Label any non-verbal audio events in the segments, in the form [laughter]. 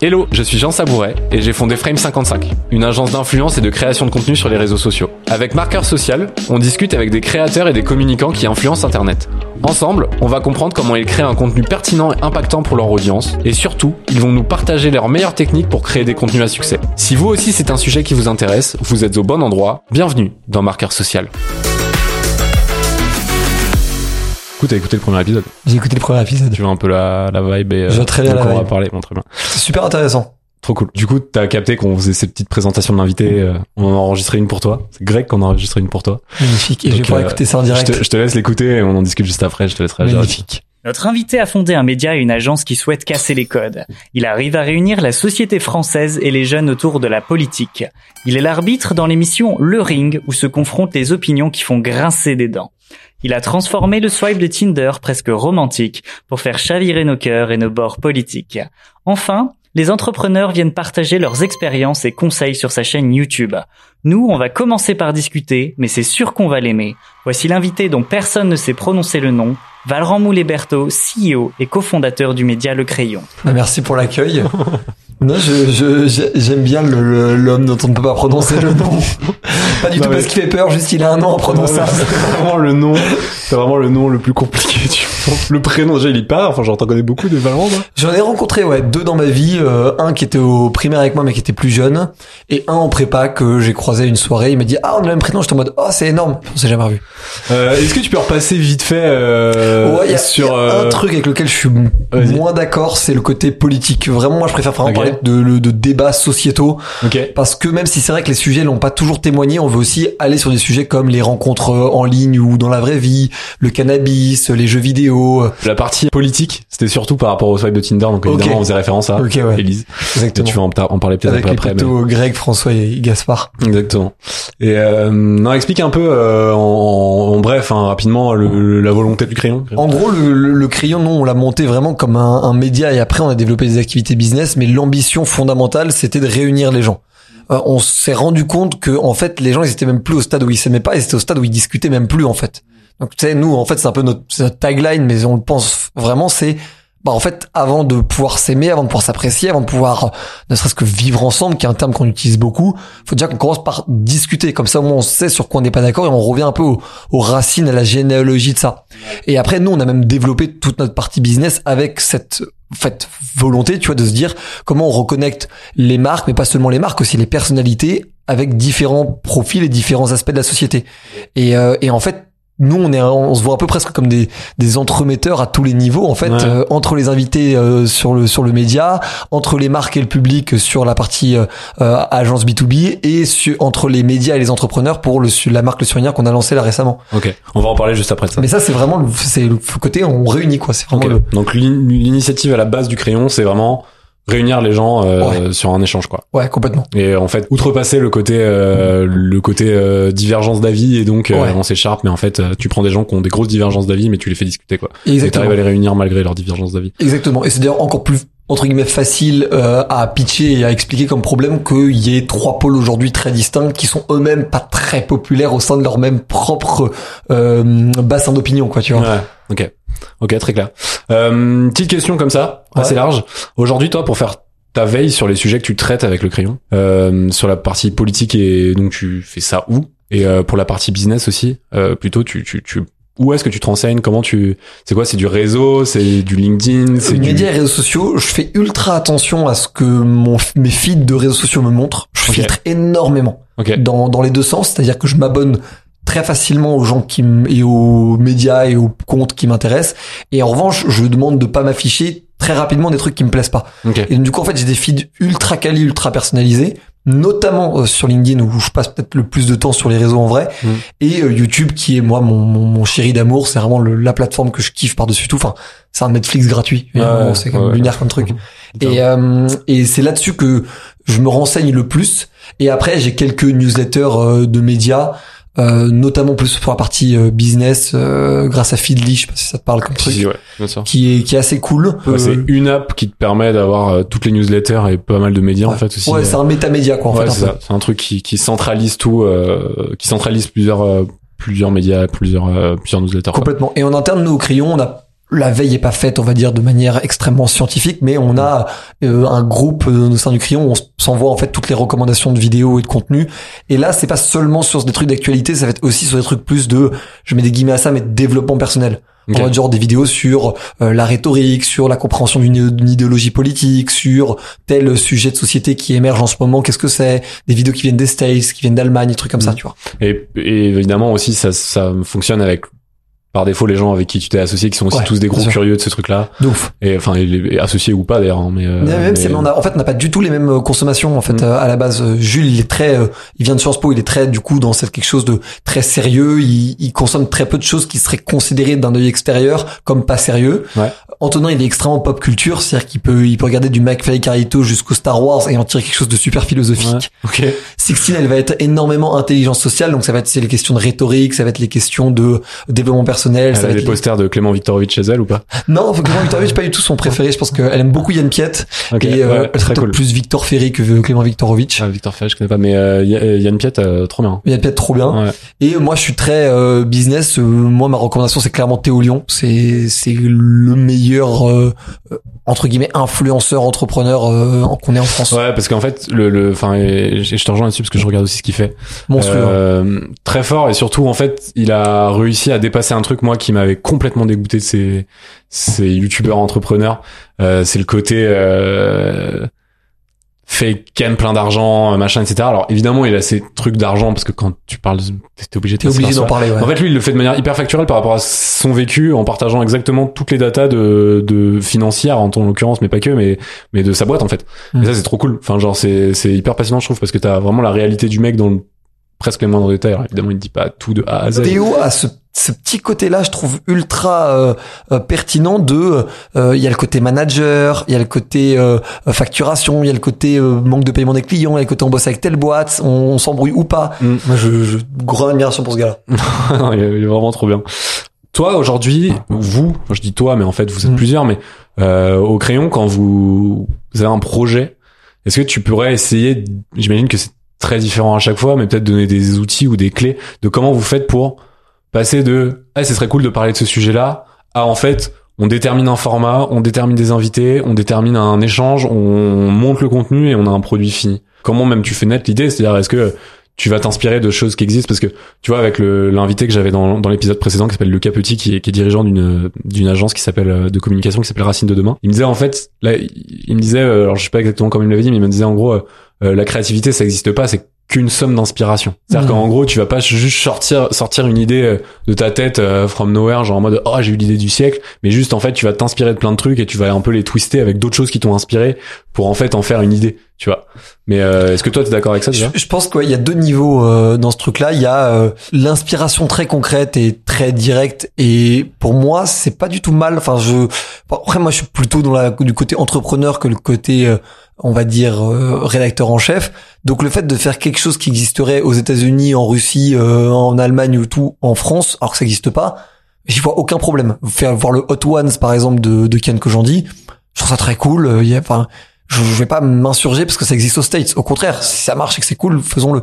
Hello, je suis Jean Sabouret et j'ai fondé Frame55, une agence d'influence et de création de contenu sur les réseaux sociaux. Avec Marqueur Social, on discute avec des créateurs et des communicants qui influencent Internet. Ensemble, on va comprendre comment ils créent un contenu pertinent et impactant pour leur audience et surtout, ils vont nous partager leurs meilleures techniques pour créer des contenus à succès. Si vous aussi c'est un sujet qui vous intéresse, vous êtes au bon endroit. Bienvenue dans Marqueur Social. Écoute, t'as écouté le premier épisode J'ai écouté le premier épisode. Tu vois un peu la, la vibe et Je vois très bien la on va vibe. parler. Bon, très bien. C'est super intéressant. Trop cool. Du coup, t'as capté qu'on faisait ces petites présentations de l'invité. euh, on en a enregistré une pour toi. C'est Greg qu'on a enregistré une pour toi. Magnifique. Et je vais pouvoir euh, écouter ça en Je direct. te, je te laisse l'écouter et on en discute juste après. Je te laisserai réagir. Magnifique. Notre invité a fondé un média et une agence qui souhaitent casser les codes. Il arrive à réunir la société française et les jeunes autour de la politique. Il est l'arbitre dans l'émission Le Ring où se confrontent les opinions qui font grincer des dents. Il a transformé le swipe de Tinder presque romantique pour faire chavirer nos cœurs et nos bords politiques. Enfin, les entrepreneurs viennent partager leurs expériences et conseils sur sa chaîne YouTube. Nous, on va commencer par discuter, mais c'est sûr qu'on va l'aimer. Voici l'invité dont personne ne sait prononcer le nom, Valran Moulet-Berthaud, CEO et cofondateur du média Le Crayon. Merci pour l'accueil. [laughs] Non, je, je, j'ai- j'aime bien le- le- l'homme dont on ne peut pas prononcer le nom. [laughs] Pas du Non, tout mais- parce qu'il fait peur, juste il a un nom en prononçant. C'est vraiment le nom. C'est vraiment le nom le plus compliqué. Tu vois. Le prénom déjà il est pas. Enfin, j'en connais beaucoup des Valorant. moi. J'en ai rencontré ouais deux dans ma vie, euh, un qui était au primaire avec moi mais qui était plus jeune, et un en prépa que j'ai croisé une soirée. Il m'a dit ah on a le même prénom, j'étais en mode oh c'est énorme, on s'est jamais revu. Euh, Est-ce que tu peux repasser vite fait euh, ouais, y a, sur y a euh, un truc avec lequel je suis moins d'accord, c'est le côté politique. Vraiment, moi je préfère vraiment Ok. parler de, de, débats sociétaux Ok. parce que même si c'est vrai que les sujets n'ont pas toujours témoigné, on veut aussi aller sur des sujets comme les rencontres euh, en ligne ou dans la vraie vie, le cannabis, les jeux vidéo. La partie politique, c'était surtout par rapport au swipe de Tinder. Donc évidemment, on faisait référence à Ok, ouais. Élise. Et Exactement. tu vas en, en parler peut-être un avec après. mais- Greg, François et Gaspard. Exactement. Et euh, non, explique un peu euh, en, en bref, hein, rapidement, le, la volonté du crayon. En gros, le, le, le crayon, non, on l'a monté vraiment comme un, un média et après on a développé des activités business, mais l'ambition fondamentale, c'était de réunir les gens. Euh, on s'est rendu compte que en fait, les gens, ils étaient même plus au stade où ils s'aimaient pas, ils étaient au stade où ils discutaient même plus en fait. Donc tu sais, nous, en fait, c'est un peu notre, notre tagline, mais on le pense vraiment, c'est bah en fait, avant de pouvoir s'aimer, avant de pouvoir s'apprécier, avant de pouvoir ne serait-ce que vivre ensemble, qui est un terme qu'on utilise beaucoup, faut déjà qu'on commence par discuter. Comme ça, au moins, on sait sur quoi on n'est pas d'accord et on revient un peu aux, aux racines, à la généalogie de ça. Et après, nous, on a même développé toute notre partie business avec cette en fait, volonté, tu vois, de se dire comment on reconnecte les marques, mais pas seulement les marques, aussi les personnalités avec différents profils et différents aspects de la société. Et, euh, et en fait, nous, on est, on se voit un peu presque comme des, des entremetteurs à tous les niveaux, en fait, Ouais. euh, entre les invités euh, sur le sur le média, entre les marques et le public sur la partie euh, euh, agence B2B, et sur, entre les médias et les entrepreneurs pour le, la marque Le Surinière qu'on a lancé là récemment. Ok. On va en parler juste après de ça. Mais ça, c'est vraiment le, c'est le côté on réunit quoi. C'est vraiment Ok. le, Donc l'in- l'initiative à la base du crayon, c'est vraiment réunir les gens euh, sur un échange quoi. ouais, complètement. Et en fait, outrepasser le côté euh, le côté euh, divergence d'avis et donc euh, Ouais. on s'écharpe, mais en fait, euh, tu prends des gens qui ont des grosses divergences d'avis, mais tu les fais discuter quoi. Et Exactement. t'arrives à les réunir malgré leurs divergences d'avis. Exactement. Et c'est d'ailleurs encore plus entre guillemets facile euh, à pitcher et à expliquer comme problème qu'il y ait trois pôles aujourd'hui très distincts qui sont eux-mêmes pas très populaires au sein de leur même propre euh, bassin d'opinion, quoi, tu vois. Ouais. Ok. Ok, très clair. Euh, petite question comme ça, assez large. Aujourd'hui, toi, pour faire ta veille sur les sujets que tu traites avec le crayon, euh, sur la partie politique et donc tu fais ça où? Et euh, pour la partie business aussi, euh, plutôt tu tu tu où est-ce que tu te renseignes? Comment tu c'est quoi? C'est du réseau? C'est du LinkedIn? C'est du Médias et réseaux sociaux, je fais ultra attention à ce que mon, mes feeds de réseaux sociaux me montrent. Je filtre énormément Ok. dans, dans les deux sens, c'est-à-dire que je m'abonne très facilement aux gens qui et aux médias et aux comptes qui m'intéressent. Et en revanche, je demande de pas m'afficher très rapidement des trucs qui me plaisent pas. Ok. Et du coup, en fait, j'ai des feeds ultra quali, ultra personnalisés, notamment euh, sur LinkedIn où je passe peut-être le plus de temps sur les réseaux en vrai, Mm. et euh, YouTube qui est moi mon, mon, mon chéri d'amour. C'est vraiment le- la plateforme que je kiffe par-dessus tout. Enfin, c'est un Netflix gratuit. C'est comme ouais, lunaire comme truc. Putain. Et, euh, et c'est là-dessus que je me renseigne le plus. Et après, j'ai quelques newsletters de médias, euh, notamment plus pour la partie euh, business, euh, grâce à Feedly, je sais pas si ça te parle comme truc, si, ouais, bien sûr. qui est qui est assez cool. Ouais, Euh, c'est une app qui te permet d'avoir euh, toutes les newsletters et pas mal de médias en fait aussi. ouais, euh. c'est un métamédia quoi en fait. c'est ça. C'est un truc qui, qui centralise tout, euh, qui centralise plusieurs, euh, plusieurs médias, plusieurs, euh, plusieurs newsletters. quoi. Complètement. Et en interne, nous au crayon, on a la veille est pas faite, on va dire, de manière extrêmement scientifique, mais on a euh, un groupe euh, au sein du crayon, on s'envoie en fait toutes les recommandations de vidéos et de contenu. Et là, c'est pas seulement sur des trucs d'actualité, ça va être aussi sur des trucs plus de, je mets des guillemets à ça, mais de développement personnel. Ok. On va genre des vidéos sur euh, la rhétorique, sur la compréhension d'une idéologie politique, sur tel sujet de société qui émerge en ce moment, qu'est-ce que c'est, des vidéos qui viennent des States, qui viennent d'Allemagne, des trucs comme ça, Mhm. tu vois. Et, et évidemment aussi, ça, ça fonctionne avec par défaut les gens avec qui tu t'es associé, qui sont aussi Ouais, tous des gros curieux de ce truc-là, De ouf. et enfin associés ou pas d'ailleurs. hein, mais, euh, Mais même, mais- on a, en fait, on n'a pas du tout les mêmes euh, consommations. En fait, Mm. euh, à la base, Euh, Jules, il est très, il vient de Sciences Po, il est très, du coup, dans cette quelque chose de très sérieux. Il, il consomme très peu de choses qui seraient considérées d'un œil extérieur comme pas sérieux. Ouais. Antonin, il est extrêmement pop culture, c'est-à-dire qu'il peut, il peut regarder du McFly Carito jusqu'au Star Wars et en tirer quelque chose de super philosophique. Ouais. Ok. Sixtine, elle va être énormément intelligence sociale, donc ça va être c'est les questions de rhétorique, ça va être les questions de développement personnel, Elle ça a va des être les- posters de Clément Viktorovitch chez elle ou pas? Non, Clément Viktorovitch pas du tout son préféré. Je pense qu'elle aime beaucoup Yann Piette Ok. et euh, ouais, très cool. plus Victor Ferry que Clément Viktorovitch. Ah, Victor Ferry, je connais pas, mais euh, euh, Yann Piette, euh, trop bien. Yann Piette trop bien. Ouais. Et moi, je suis très euh, business. Euh, moi, ma recommandation, c'est clairement Théo Lyon. C'est c'est le meilleur euh, euh, entre guillemets influenceur entrepreneur euh, qu'on ait en France. Ouais, parce qu'en fait, le, le, enfin, je te rejoins là-dessus parce que je regarde aussi ce qu'il fait. Monstrueux. hein. Euh, très fort et surtout en fait il a réussi à dépasser un truc moi qui m'avait complètement dégoûté de ces ces youtubeurs entrepreneurs Euh, c'est le côté euh, fait gagne plein d'argent euh, machin etc alors évidemment il a ses trucs d'argent parce que quand tu parles t'es obligé T'es obligé d'en parler. Ouais. En fait, lui, il le fait de manière hyper factuelle par rapport à son vécu, en partageant exactement toutes les datas de, de financières, en ton l'occurrence, mais pas que, mais, mais de sa boîte, en fait. Mm. Et ça, c'est trop cool. Enfin, genre, c'est, c'est hyper passionnant, je trouve, parce que t'as vraiment la réalité du mec dans le, presque les moindres détails. Alors, évidemment, il te dit pas tout de A à Z. Théo a ce, ce petit côté-là, je trouve ultra euh, euh, pertinent de. euh, Il y a le côté manager, il y a le côté euh, facturation, il y a le côté euh, manque de paiement des clients, il y a le côté on bosse avec telle boîte, on, on s'embrouille ou pas. Mm. Moi, je, je grande admiration pour ce gars-là. [laughs] Non, il, est, vraiment trop bien. Toi, aujourd'hui, vous, je dis toi, mais en fait, vous êtes Mm. plusieurs, mais euh, au crayon, quand vous, vous avez un projet, est-ce que tu pourrais essayer, j'imagine que c'est très différent à chaque fois, mais peut-être donner des outils ou des clés de comment vous faites pour passer de « Ah, ce serait cool de parler de ce sujet-là » à en fait, on détermine un format, on détermine des invités, on détermine un échange, on monte le contenu et on a un produit fini. Comment même tu fais naître l'idée C'est-à-dire, est-ce que tu vas t'inspirer de choses qui existent? Parce que tu vois avec l'invité que j'avais dans, l'épisode précédent qui s'appelle Lucas Petit qui est, dirigeant d'une agence qui s'appelle euh, de communication qui s'appelle Racine de demain il me disait en fait là il me disait euh, alors je sais pas exactement comment il l'avait dit mais il me disait en gros euh, la créativité ça existe pas c'est qu'une somme d'inspiration. C'est-à-dire qu'en gros tu vas pas juste sortir sortir une idée euh, de ta tête euh, from nowhere genre en mode oh j'ai eu l'idée du siècle mais juste en fait tu vas t'inspirer de plein de trucs et tu vas un peu les twister avec d'autres choses qui t'ont inspiré pour en fait en faire une idée tu vois mais euh, est-ce que toi t'es d'accord avec ça Je, je pense qu'il y a deux niveaux euh, dans ce truc-là. Il y a euh, l'inspiration très concrète et très directe. Et pour moi, c'est pas du tout mal. Enfin, je après moi, je suis plutôt dans la du côté entrepreneur que le côté, euh, on va dire, euh, rédacteur en chef. Donc le fait de faire quelque chose qui existerait aux États-Unis, en Russie, euh, en Allemagne ou tout, en France, alors que ça n'existe pas, j'y vois aucun problème. Faire voir le Hot Ones par exemple de, de Ken Kojandi, je trouve ça très cool. Il y a, enfin, je, je vais pas m'insurger parce que ça existe aux States. Au contraire, si ça marche et que c'est cool, faisons-le.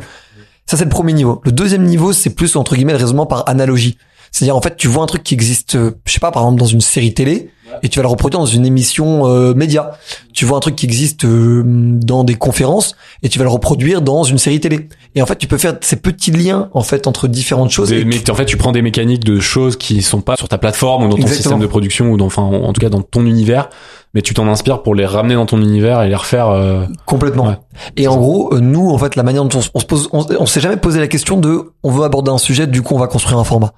Ça, c'est le premier niveau. Le deuxième niveau, c'est plus, entre guillemets, le raisonnement par analogie. C'est-à-dire, en fait, tu vois un truc qui existe, euh, je sais pas, par exemple, dans une série télé, et tu vas le reproduire dans une émission euh, média. Tu vois un truc qui existe euh, dans des conférences, et tu vas le reproduire dans une série télé. Et en fait, tu peux faire ces petits liens, en fait, entre différentes choses. Des- et mais en fait, tu prends des mécaniques de choses qui sont pas sur ta plateforme ou dans ton Exactement. système de production ou dans, enfin, en tout cas dans ton univers, mais tu t'en inspires pour les ramener dans ton univers et les refaire. euh, Complètement. Ouais. Et en gros, euh, nous, en fait, la manière dont on se pose, on, on s'est jamais posé la question de, on veut aborder un sujet, du coup, on va construire un format.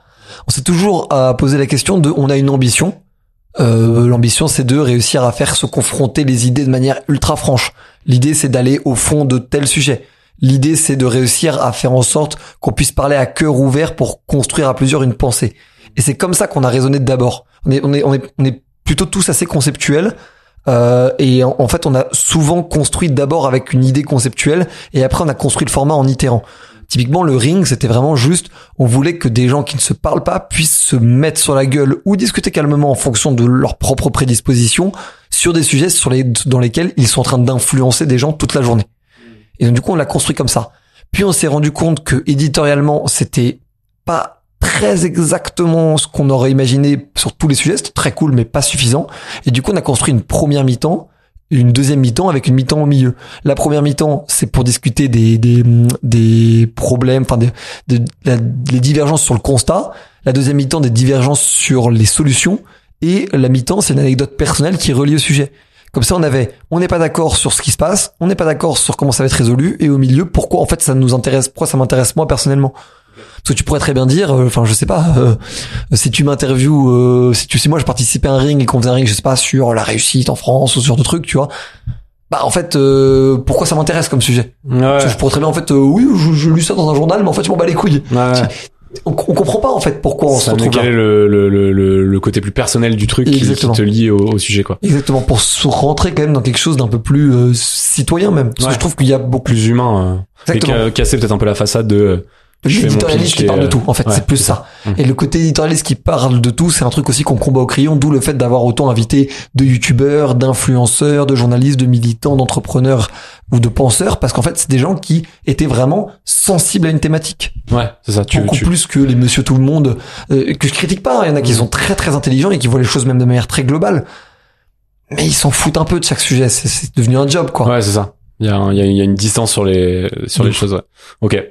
On s'est toujours euh, posé la question de, on a une ambition. Euh, L'ambition, c'est de réussir à faire se confronter les idées de manière ultra franche. L'idée, c'est d'aller au fond de tel sujet. L'idée, c'est de réussir à faire en sorte qu'on puisse parler à cœur ouvert pour construire à plusieurs une pensée. Et c'est comme ça qu'on a raisonné d'abord. On est, on est, plutôt tous assez conceptuels. Euh, et en, en fait, on a souvent construit d'abord avec une idée conceptuelle et après on a construit le format en itérant. Typiquement, le ring, c'était vraiment juste, on voulait que des gens qui ne se parlent pas puissent se mettre sur la gueule ou discuter calmement en fonction de leur propre prédisposition sur des sujets sur les, dans lesquels ils sont en train d'influencer des gens toute la journée. Et donc, du coup, on l'a construit comme ça. Puis on s'est rendu compte que éditorialement, c'était pas très exactement ce qu'on aurait imaginé sur tous les sujets. C'était très cool, mais pas suffisant. Et du coup, on a construit une première mi-temps, une deuxième mi-temps avec une mi-temps au milieu. La première mi-temps, c'est pour discuter des, des, des problèmes, enfin des, des, divergences sur le constat. La deuxième mi-temps, des divergences sur les solutions. Et la mi-temps, c'est une anecdote personnelle qui est reliée au sujet. Comme ça, on avait, on n'est pas d'accord sur ce qui se passe, on n'est pas d'accord sur comment ça va être résolu, et au milieu, pourquoi en fait ça nous intéresse, pourquoi ça m'intéresse moi personnellement. Parce que tu pourrais très bien dire, euh, enfin je sais pas, euh, si tu m'interviews, euh, si tu sais moi je participais à un ring et qu'on faisait un ring, je sais pas sur la réussite en France ou sur d'autres trucs, tu vois. Bah en fait, pourquoi ça m'intéresse comme sujet? Ouais. Je pourrais très bien en fait, oui, je, je lis ça dans un journal, mais en fait je m'en bats les couilles. Ouais. On, on comprend pas en fait pourquoi on se Ça retrouve quel là. est le, le, le, le, côté plus personnel du truc qui, te lie au, au sujet quoi. Exactement pour se rentrer quand même dans quelque chose d'un peu plus euh, citoyen même. Parce Ouais. que je trouve qu'il y a beaucoup Plus humain. Euh, et casser peut-être un peu la façade de. L'éditorialiste qui parle de euh, tout en fait ouais, c'est plus ça, Mm. et le côté éditorialiste qui parle de tout c'est un truc aussi qu'on combat au crayon d'où le fait d'avoir autant invité de youtubeurs d'influenceurs de journalistes de militants d'entrepreneurs ou de penseurs parce qu'en fait c'est des gens qui étaient vraiment sensibles à une thématique Ouais, c'est ça. Tu, beaucoup tu, plus que les monsieur tout le monde euh, que je critique pas il y en a qui Mm. sont très très intelligents et qui voient les choses même de manière très globale mais ils s'en foutent un peu de chaque sujet c'est devenu un job quoi Ouais, c'est ça. Il y a, un- il y, a, il y a une distance sur les sur les choses. Ouais. Ok.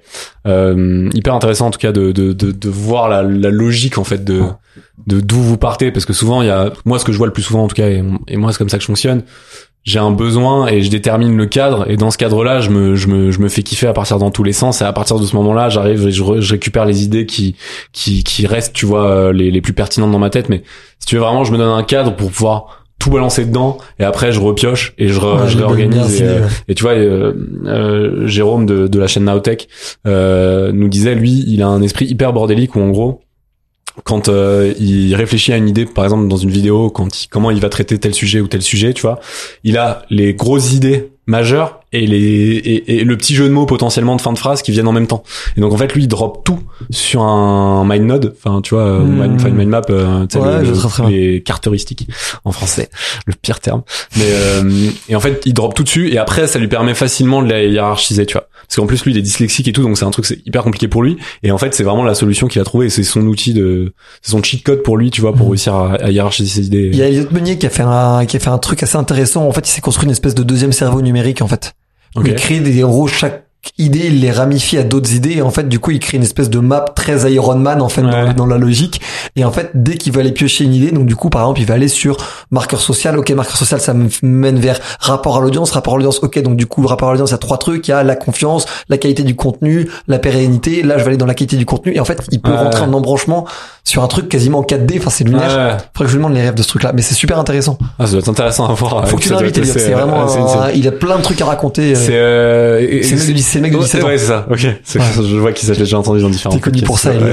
Euh, hyper intéressant en tout cas de de de, de voir la, la logique en fait de de d'où vous partez parce que souvent il y a moi ce que je vois le plus souvent en tout cas et, et moi c'est comme ça que je fonctionne. J'ai un besoin et je détermine le cadre et dans ce cadre-là je me je me je me fais kiffer à partir dans tous les sens et à partir de ce moment-là j'arrive et je, re- je récupère les idées qui qui qui restent tu vois euh, les les plus pertinentes dans ma tête mais si tu veux vraiment je me donne un cadre pour pouvoir tout balancer dedans et après je repioche et je, re- Ouais, je réorganise et, euh, et tu vois, euh, euh, Jérôme de, de la chaîne Nowtech euh, nous disait, lui, il a un esprit hyper bordélique où en gros, quand euh, il réfléchit à une idée, par exemple dans une vidéo, quand il, comment il va traiter tel sujet ou tel sujet, tu vois, il a les grosses idées majeures et les et, et le petit jeu de mots potentiellement de fin de phrase qui viennent en même temps. Et donc en fait, lui, il drop tout sur un mind node, enfin tu vois, Hmm. mind, enfin, une mind map, euh, Ouais, le- le- les cartes heuristiques en français, le pire terme. Mais euh, et en fait, il drop tout dessus et après, ça lui permet facilement de la hiérarchiser, tu vois. Parce qu'en plus, lui, il est dyslexique et tout, donc c'est un truc c'est hyper compliqué pour lui. Et en fait, c'est vraiment la solution qu'il a trouvée. et C'est son outil de, c'est son cheat code pour lui, tu vois, pour Mhm. réussir à, à hiérarchiser ses idées. Il y a Elliot Meunier qui a fait un qui a fait un truc assez intéressant. En fait, il s'est construit une espèce de deuxième cerveau numérique en fait. Il crée des héros chaque idée, il les ramifie à d'autres idées et en fait du coup il crée une espèce de map très Iron Man en fait dans, Ouais. dans la logique. Et en fait dès qu'il va aller piocher une idée donc du coup par exemple il va aller sur marqueur social. Ok marqueur social ça me mène vers rapport à l'audience. Rapport à l'audience ok donc du coup rapport à l'audience il y a trois trucs. Il y a la confiance la qualité du contenu la pérennité. Là je vais aller dans la qualité du contenu. Et en fait il peut Ouais. rentrer en embranchement sur un truc quasiment en 4D enfin c'est lunaire Ouais. faudrait que je lui demande les rêves de ce truc là mais c'est super intéressant Ah, ça doit être intéressant à voir. faut que tu l'invites c'est vraiment ah, un- il a plein de trucs à raconter euh, C'est euh, le mec de lycée- c'est le mec de Ouais, 17 ans Ouais, c'est ça. Ok. Ouais. Je vois qu'il s'est déjà entendu dans différents. T'es connu pour ça, Elliot.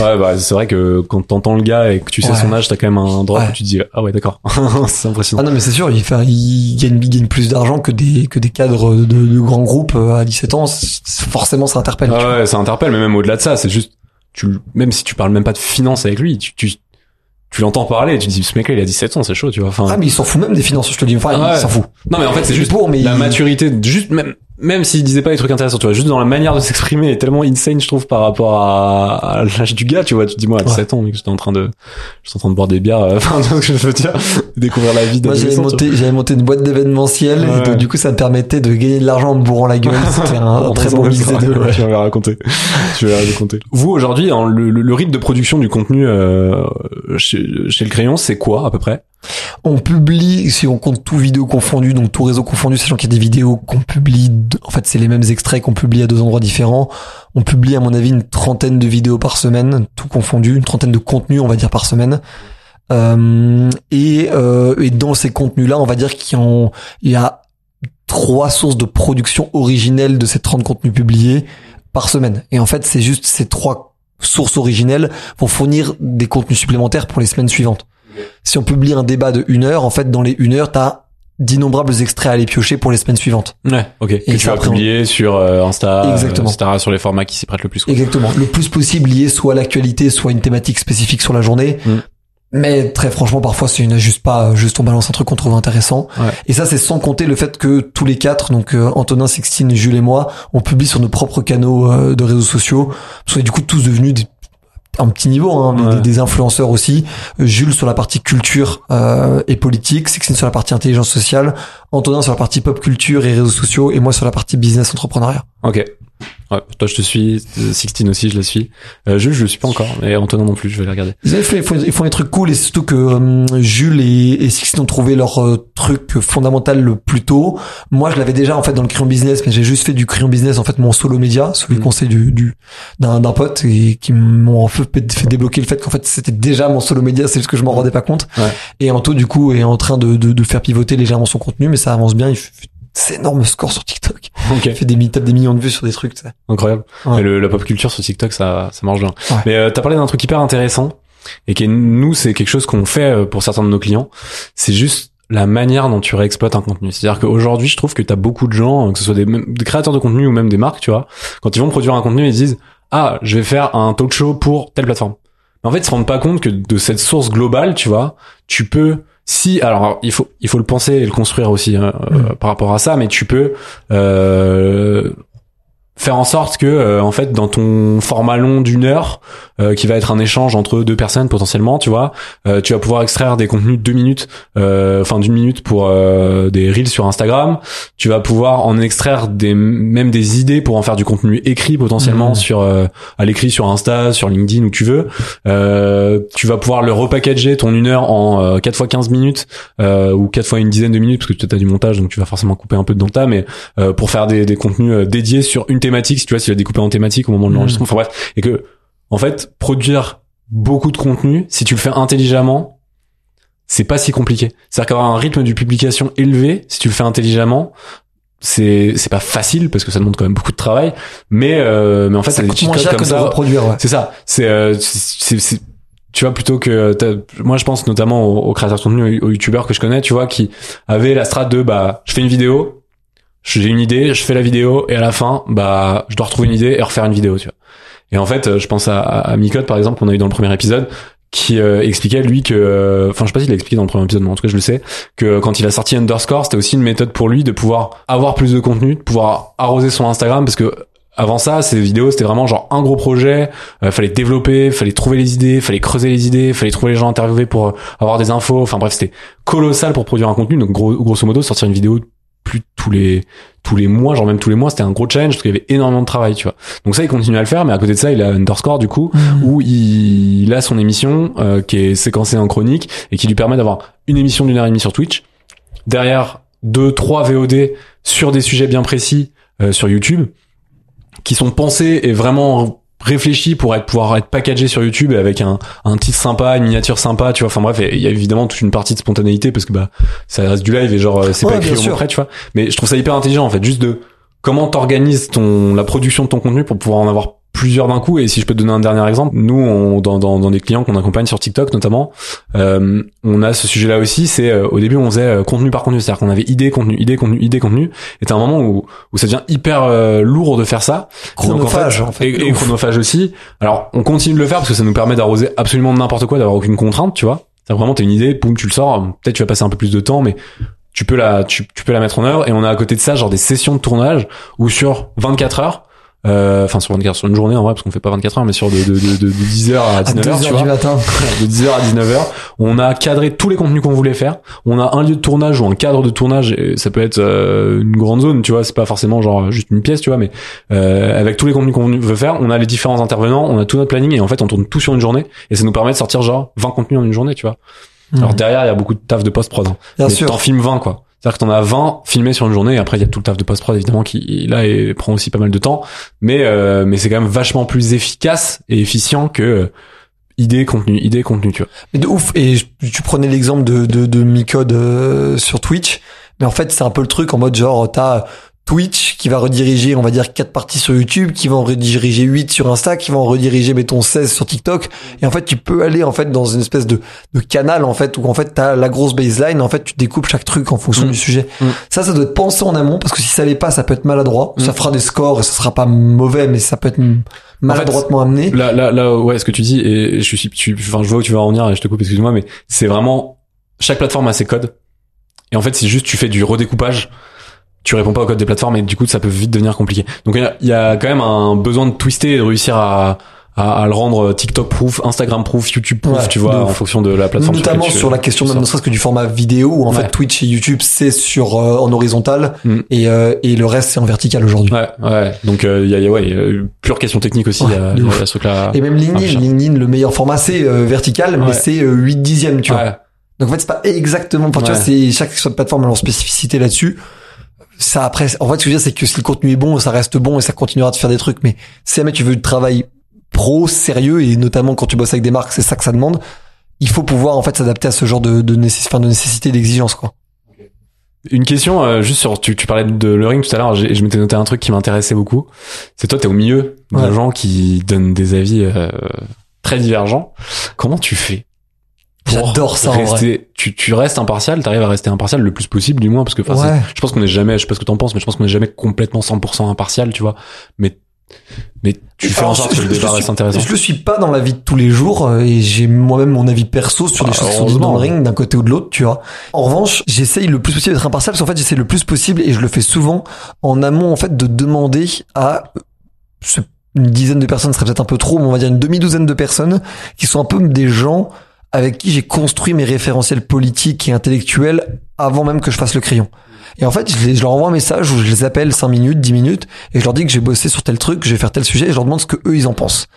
Ouais, bah c'est vrai que quand t'entends le gars et que tu sais son âge, t'as quand même un Ouais. où tu te dis ah ouais d'accord, [laughs] c'est Ah impressionnant. non mais c'est sûr, il, fait, il gagne, il gagne plus d'argent que des que des cadres de, de grands groupes euh, à 17 ans. Forcément, ça interpelle. Ah ouais, ça interpelle, mais même au-delà de ça, c'est juste tu même si tu parles même pas de finance avec lui, tu tu, tu l'entends parler, et tu te dis ce mec-là il a 17 ans, c'est chaud, tu vois. Enfin, Ah mais il s'en fout même des finances, je te le dis. Enfin, Ouais. il s'en fout. non mais en fait c'est juste pour, mais la il- maturité, juste même même s'il disait pas des trucs intéressants, tu vois, juste dans la manière de s'exprimer est tellement insane, je trouve, par rapport à, à l'âge du gars, tu vois. Tu te dis, moi, à 17 ans, mec, j'étais en train de, j'étais en train de boire des bières, euh, [laughs] enfin, ce que je veux dire, découvrir la vie Moi, j'avais monté, j'avais monté une boîte d'événementiel et donc, du coup, ça me permettait de gagner de l'argent en me bourrant la gueule. [laughs] C'était un, très bon mix des deux. ouais. Tu vas raconter. Tu vas raconter. Vous, aujourd'hui, le, le, le rythme de production du contenu, euh, chez, chez le crayon, c'est quoi, à peu près? On publie, si on compte tout vidéo confondu, donc tout réseau confondu, sachant qu'il y a des vidéos qu'on publie, en fait c'est les mêmes extraits qu'on publie à deux endroits différents. On publie à mon avis une trentaine de vidéos par semaine, tout confondu, une trentaine de contenus on va dire par semaine. Euh, et, euh, et dans ces contenus-là, on va dire qu'il y, a trois sources de production originelle de ces 30 contenus publiés par semaine. Et en fait, c'est juste ces trois sources originelles vont fournir des contenus supplémentaires pour les semaines suivantes. Si on publie un débat de une heure, en fait, dans les une heure, t'as d'innombrables extraits à aller piocher pour les semaines suivantes. Ouais, ok. Que tu vas on- publier sur euh, Insta, Exactement. euh, etc., sur les formats qui s'y prêtent le plus. quoi. Exactement. Le plus possible lié soit à l'actualité, soit à une thématique spécifique sur la journée. Mm. Mais très franchement, parfois, c'est une juste pas, juste on balance un truc qu'on trouve intéressant. Ouais. Et ça, c'est sans compter le fait que tous les quatre, donc euh, Antonin, Sixtine, Jules et moi, on publie sur nos propres canaux euh, de réseaux sociaux. Parce qu'on est du coup tous devenus des un petit niveau, hein, mais Ouais. des, des influenceurs aussi. Jules sur la partie culture euh, et politique, Sixtine sur la partie intelligence sociale, Antonin sur la partie pop culture et réseaux sociaux, et moi sur la partie business entrepreneuriat. Ok. Ouais, toi je te suis, Sixtine aussi je la suis. Euh, Jules je le suis pas encore, mais Antonin non plus, je vais les regarder. Ils, avaient fait- ils, font, ils font des trucs cool et surtout que euh, Jules et, et Sixtine ont trouvé leur euh, truc fondamental le plus tôt. Moi, je l'avais déjà en fait dans le crayon business, mais j'ai juste fait du crayon business en fait mon solo média, sous les Mhm. conseils du du d'un d'un pote et qui m'ont fait, fait débloquer le fait qu'en fait c'était déjà mon solo média, c'est juste que je m'en rendais pas compte. Ouais. Et Anto du coup est en train de, de de faire pivoter légèrement son contenu, mais ça avance bien. Il fait c'est énorme score sur TikTok. Ok. Il fait des tape des millions de vues sur des trucs. sais. Incroyable. Ouais. Et le- la pop culture sur TikTok, ça, ça marche bien. Ouais. Mais euh, t'as parlé d'un truc hyper intéressant et qui est, nous, c'est quelque chose qu'on fait euh, pour certains de nos clients. C'est juste la manière dont tu réexploites un contenu. C'est-à-dire qu'aujourd'hui, je trouve que t'as beaucoup de gens, que ce soit des, des créateurs de contenu ou même des marques, tu vois, quand ils vont produire un contenu, ils disent ah, je vais faire un talk show pour telle plateforme. Mais en fait, ils se rendent pas compte que de cette source globale, tu vois, tu peux si alors il faut il faut le penser et le construire aussi hein, euh, Mm. par rapport à ça, mais tu peux euh, faire en sorte que euh, en fait dans ton format long d'une heure euh, qui va être un échange entre deux personnes potentiellement tu vois euh, tu vas pouvoir extraire des contenus de deux minutes euh, enfin d'une minute pour euh, des reels sur Instagram tu vas pouvoir en extraire des même des idées pour en faire du contenu écrit potentiellement Mhm. sur euh, à l'écrit sur Insta sur LinkedIn où tu veux euh, tu vas pouvoir le repackager ton une heure en euh, 4 fois 15 minutes euh, ou 4 fois une dizaine de minutes parce que tu as du montage donc tu vas forcément couper un peu de tas mais euh, pour faire des, des contenus dédiés sur une thématique si tu vois si tu vas découper en thématique au moment de Mhm. l'enregistrement enfin bref et que en fait produire beaucoup de contenu si tu le fais intelligemment c'est pas si compliqué c'est-à-dire qu'avoir un rythme de publication élevé si tu le fais intelligemment c'est c'est pas facile parce que ça demande quand même beaucoup de travail mais euh, mais en fait ça coûte moins cher que de ça reproduire. Ouais. c'est ça. C'est, euh, c'est, c'est- tu vois, plutôt que, moi, je pense notamment aux, aux créateurs de contenu, aux youtubeurs que je connais, tu vois, qui avaient la strate de, bah, je fais une vidéo, j'ai une idée, je fais la vidéo, et à la fin, bah, je dois retrouver une idée et refaire une vidéo, tu vois. Et en fait, euh, je pense à, à, à Micode, par exemple, qu'on a eu dans le premier épisode, qui euh, expliquait lui que, euh, enfin, je sais pas s'il l'a expliqué dans le premier épisode, mais en tout cas, je le sais, que quand il a sorti Underscore, c'était aussi une méthode pour lui de pouvoir avoir plus de contenu, de pouvoir arroser son Instagram, parce que avant ça, ces vidéos, c'était vraiment genre un gros projet, euh, fallait développer, fallait trouver les idées, fallait creuser les idées, fallait trouver les gens interviewés pour euh, avoir des infos. Enfin bref, c'était colossal pour produire un contenu. Donc gros, grosso modo, sortir une vidéo plus tous les tous les mois, genre même tous les mois, c'était un gros challenge parce qu'il y avait énormément de travail, tu vois. Donc ça, il continue à le faire, mais à côté de ça, il a Underscore du coup Mhm. où il, il a son émission euh, qui est séquencée en chronique et qui lui permet d'avoir une émission d'une heure et demie sur Twitch. Derrière deux, trois VOD sur des sujets bien précis euh, sur YouTube qui sont pensés et vraiment réfléchis pour être pouvoir être packagés sur YouTube avec un, un titre sympa, une miniature sympa, tu vois. Enfin bref, il y a évidemment toute une partie de spontanéité parce que bah ça reste du live et genre euh, c'est Ouais, pas écrit au près, tu vois. Mais je trouve ça hyper intelligent en fait, juste de comment t'organises ton la production de ton contenu pour pouvoir en avoir plusieurs d'un coup et si je peux te donner un dernier exemple nous on, dans, dans, dans des clients qu'on accompagne sur TikTok notamment euh, on a ce sujet là aussi c'est euh, au début on faisait euh, contenu par contenu c'est-à-dire qu'on avait idée contenu idée contenu idée contenu et t'as un moment où, où ça devient hyper euh, lourd de faire ça. Donc, Chronophage, en fait. et, et chronophage aussi. Alors on continue de le faire parce que ça nous permet d'arroser absolument n'importe quoi d'avoir aucune contrainte tu vois. C'est vraiment t'as une idée boum tu le sors. Peut-être tu vas passer un peu plus de temps mais tu peux la tu, tu peux la mettre en œuvre. Et on a à côté de ça genre des sessions de tournage où sur 24 heures euh, enfin sur 24 sur une journée en vrai parce qu'on fait pas 24 heures mais sur de, de, de, de 10h à À 2 19h tu du vois matin. [laughs] de 10h à 19h on a cadré tous les contenus qu'on voulait faire on a un lieu de tournage ou un cadre de tournage et ça peut être euh, une grande zone tu vois c'est pas forcément genre juste une pièce tu vois mais euh, avec tous les contenus qu'on veut faire on a les différents intervenants on a tout notre planning et en fait on tourne tout sur une journée et ça nous permet de sortir genre 20 contenus en une journée tu vois alors Mhm. derrière il y a beaucoup de taf de post-prod hein. Bien mais sûr. t'en filmes 20 quoi c'est-à-dire que t'en as 20 filmés sur une journée et après il y a tout le taf de post-prod évidemment qui là et prend aussi pas mal de temps mais euh, mais c'est quand même vachement plus efficace et efficient que euh, idée contenu idée contenu tu vois Mais de ouf. Et tu prenais l'exemple de, de, de Micode euh, sur Twitch. Mais en fait, c'est un peu le truc en mode genre, t'as Twitch qui va rediriger, on va dire, quatre parties sur YouTube, qui va en rediriger 8 sur Insta, qui va en rediriger, mettons, 16 sur TikTok. Et en fait, tu peux aller, en fait, dans une espèce de, de canal, en fait, où en fait, t'as la grosse baseline, en fait, tu découpes chaque truc en fonction Mm. du sujet. Mm. Ça, ça doit être pensé en amont, parce que si ça l'est pas, ça peut être maladroit. Mm. Ça fera des scores et ça sera pas mauvais, mais ça peut être maladroitement amené. Là, là, là, ouais, ce que tu dis, et je suis, tu, enfin, je vois où tu vas en venir, et je te coupe, excuse-moi, mais c'est vraiment, chaque plateforme a ses codes. Et en fait, c'est juste, tu fais du redécoupage, tu réponds pas au code des plateformes, et du coup, ça peut vite devenir compliqué. Donc, il y a, il y a quand même un besoin de twister et de réussir à, à, à le rendre TikTok proof, Instagram proof, YouTube proof, Ouais, tu vois, en fonction de la plateforme. Notamment tu- sur la question même ne serait-ce que du format vidéo où en Ouais. fait Twitch et YouTube c'est sur euh, en horizontal Mm. et, euh, et le reste c'est en vertical aujourd'hui. Ouais, ouais. Donc il y a, y a- ouais, y a une pure question technique aussi. Ouais, y a, y a ce truc-là. Et même Ah, LinkedIn, putain. LinkedIn le meilleur format c'est euh, vertical mais c'est euh, 8 dixièmes tu vois. Ouais. Donc en fait c'est pas exactement, enfin tu vois c'est chaque plateforme a leur spécificité là-dessus. Ça après, en fait ce que je veux dire c'est que si le contenu est bon ça reste bon et ça continuera de faire des trucs mais si jamais tu veux du travail pro sérieux et notamment quand tu bosses avec des marques c'est ça que ça demande. Il faut pouvoir en fait s'adapter à ce genre de, de, nécess- enfin, de nécessité d'exigence quoi. Une question euh, juste sur tu, tu parlais de le ring tout à l'heure. Je m'étais noté un truc qui m'intéressait beaucoup. C'est toi, t'es au milieu de Ouais. gens qui donnent des avis euh, très divergents. Comment tu fais? J'adore ça en vrai. rester, tu, tu restes impartial, t'arrives à rester impartial le plus possible du moins parce que Ouais. je pense qu'on est jamais, je sais pas ce que t'en penses, mais je pense qu'on est jamais complètement 100% impartial, tu vois. Mais mais tu fais en sorte que le débat reste intéressant. Je le suis pas dans la vie de tous les jours euh, et j'ai moi-même mon avis perso sur des Ah, choses qui sont dites dans le ring d'un côté ou de l'autre, tu vois. En revanche, j'essaye le plus possible d'être impartial parce qu'en fait, j'essaie le plus possible et je le fais souvent en amont en fait de demander à une dizaine de personnes ce serait peut-être un peu trop, mais on va dire une demi-douzaine de personnes qui sont un peu des gens avec qui j'ai construit mes référentiels politiques et intellectuels avant même que je fasse le crayon. Et en fait, je, leur envoie un message où je les appelle 5 minutes, 10 minutes, et je leur dis que j'ai bossé sur tel truc, que je vais faire tel sujet, et je leur demande ce que eux ils en pensent.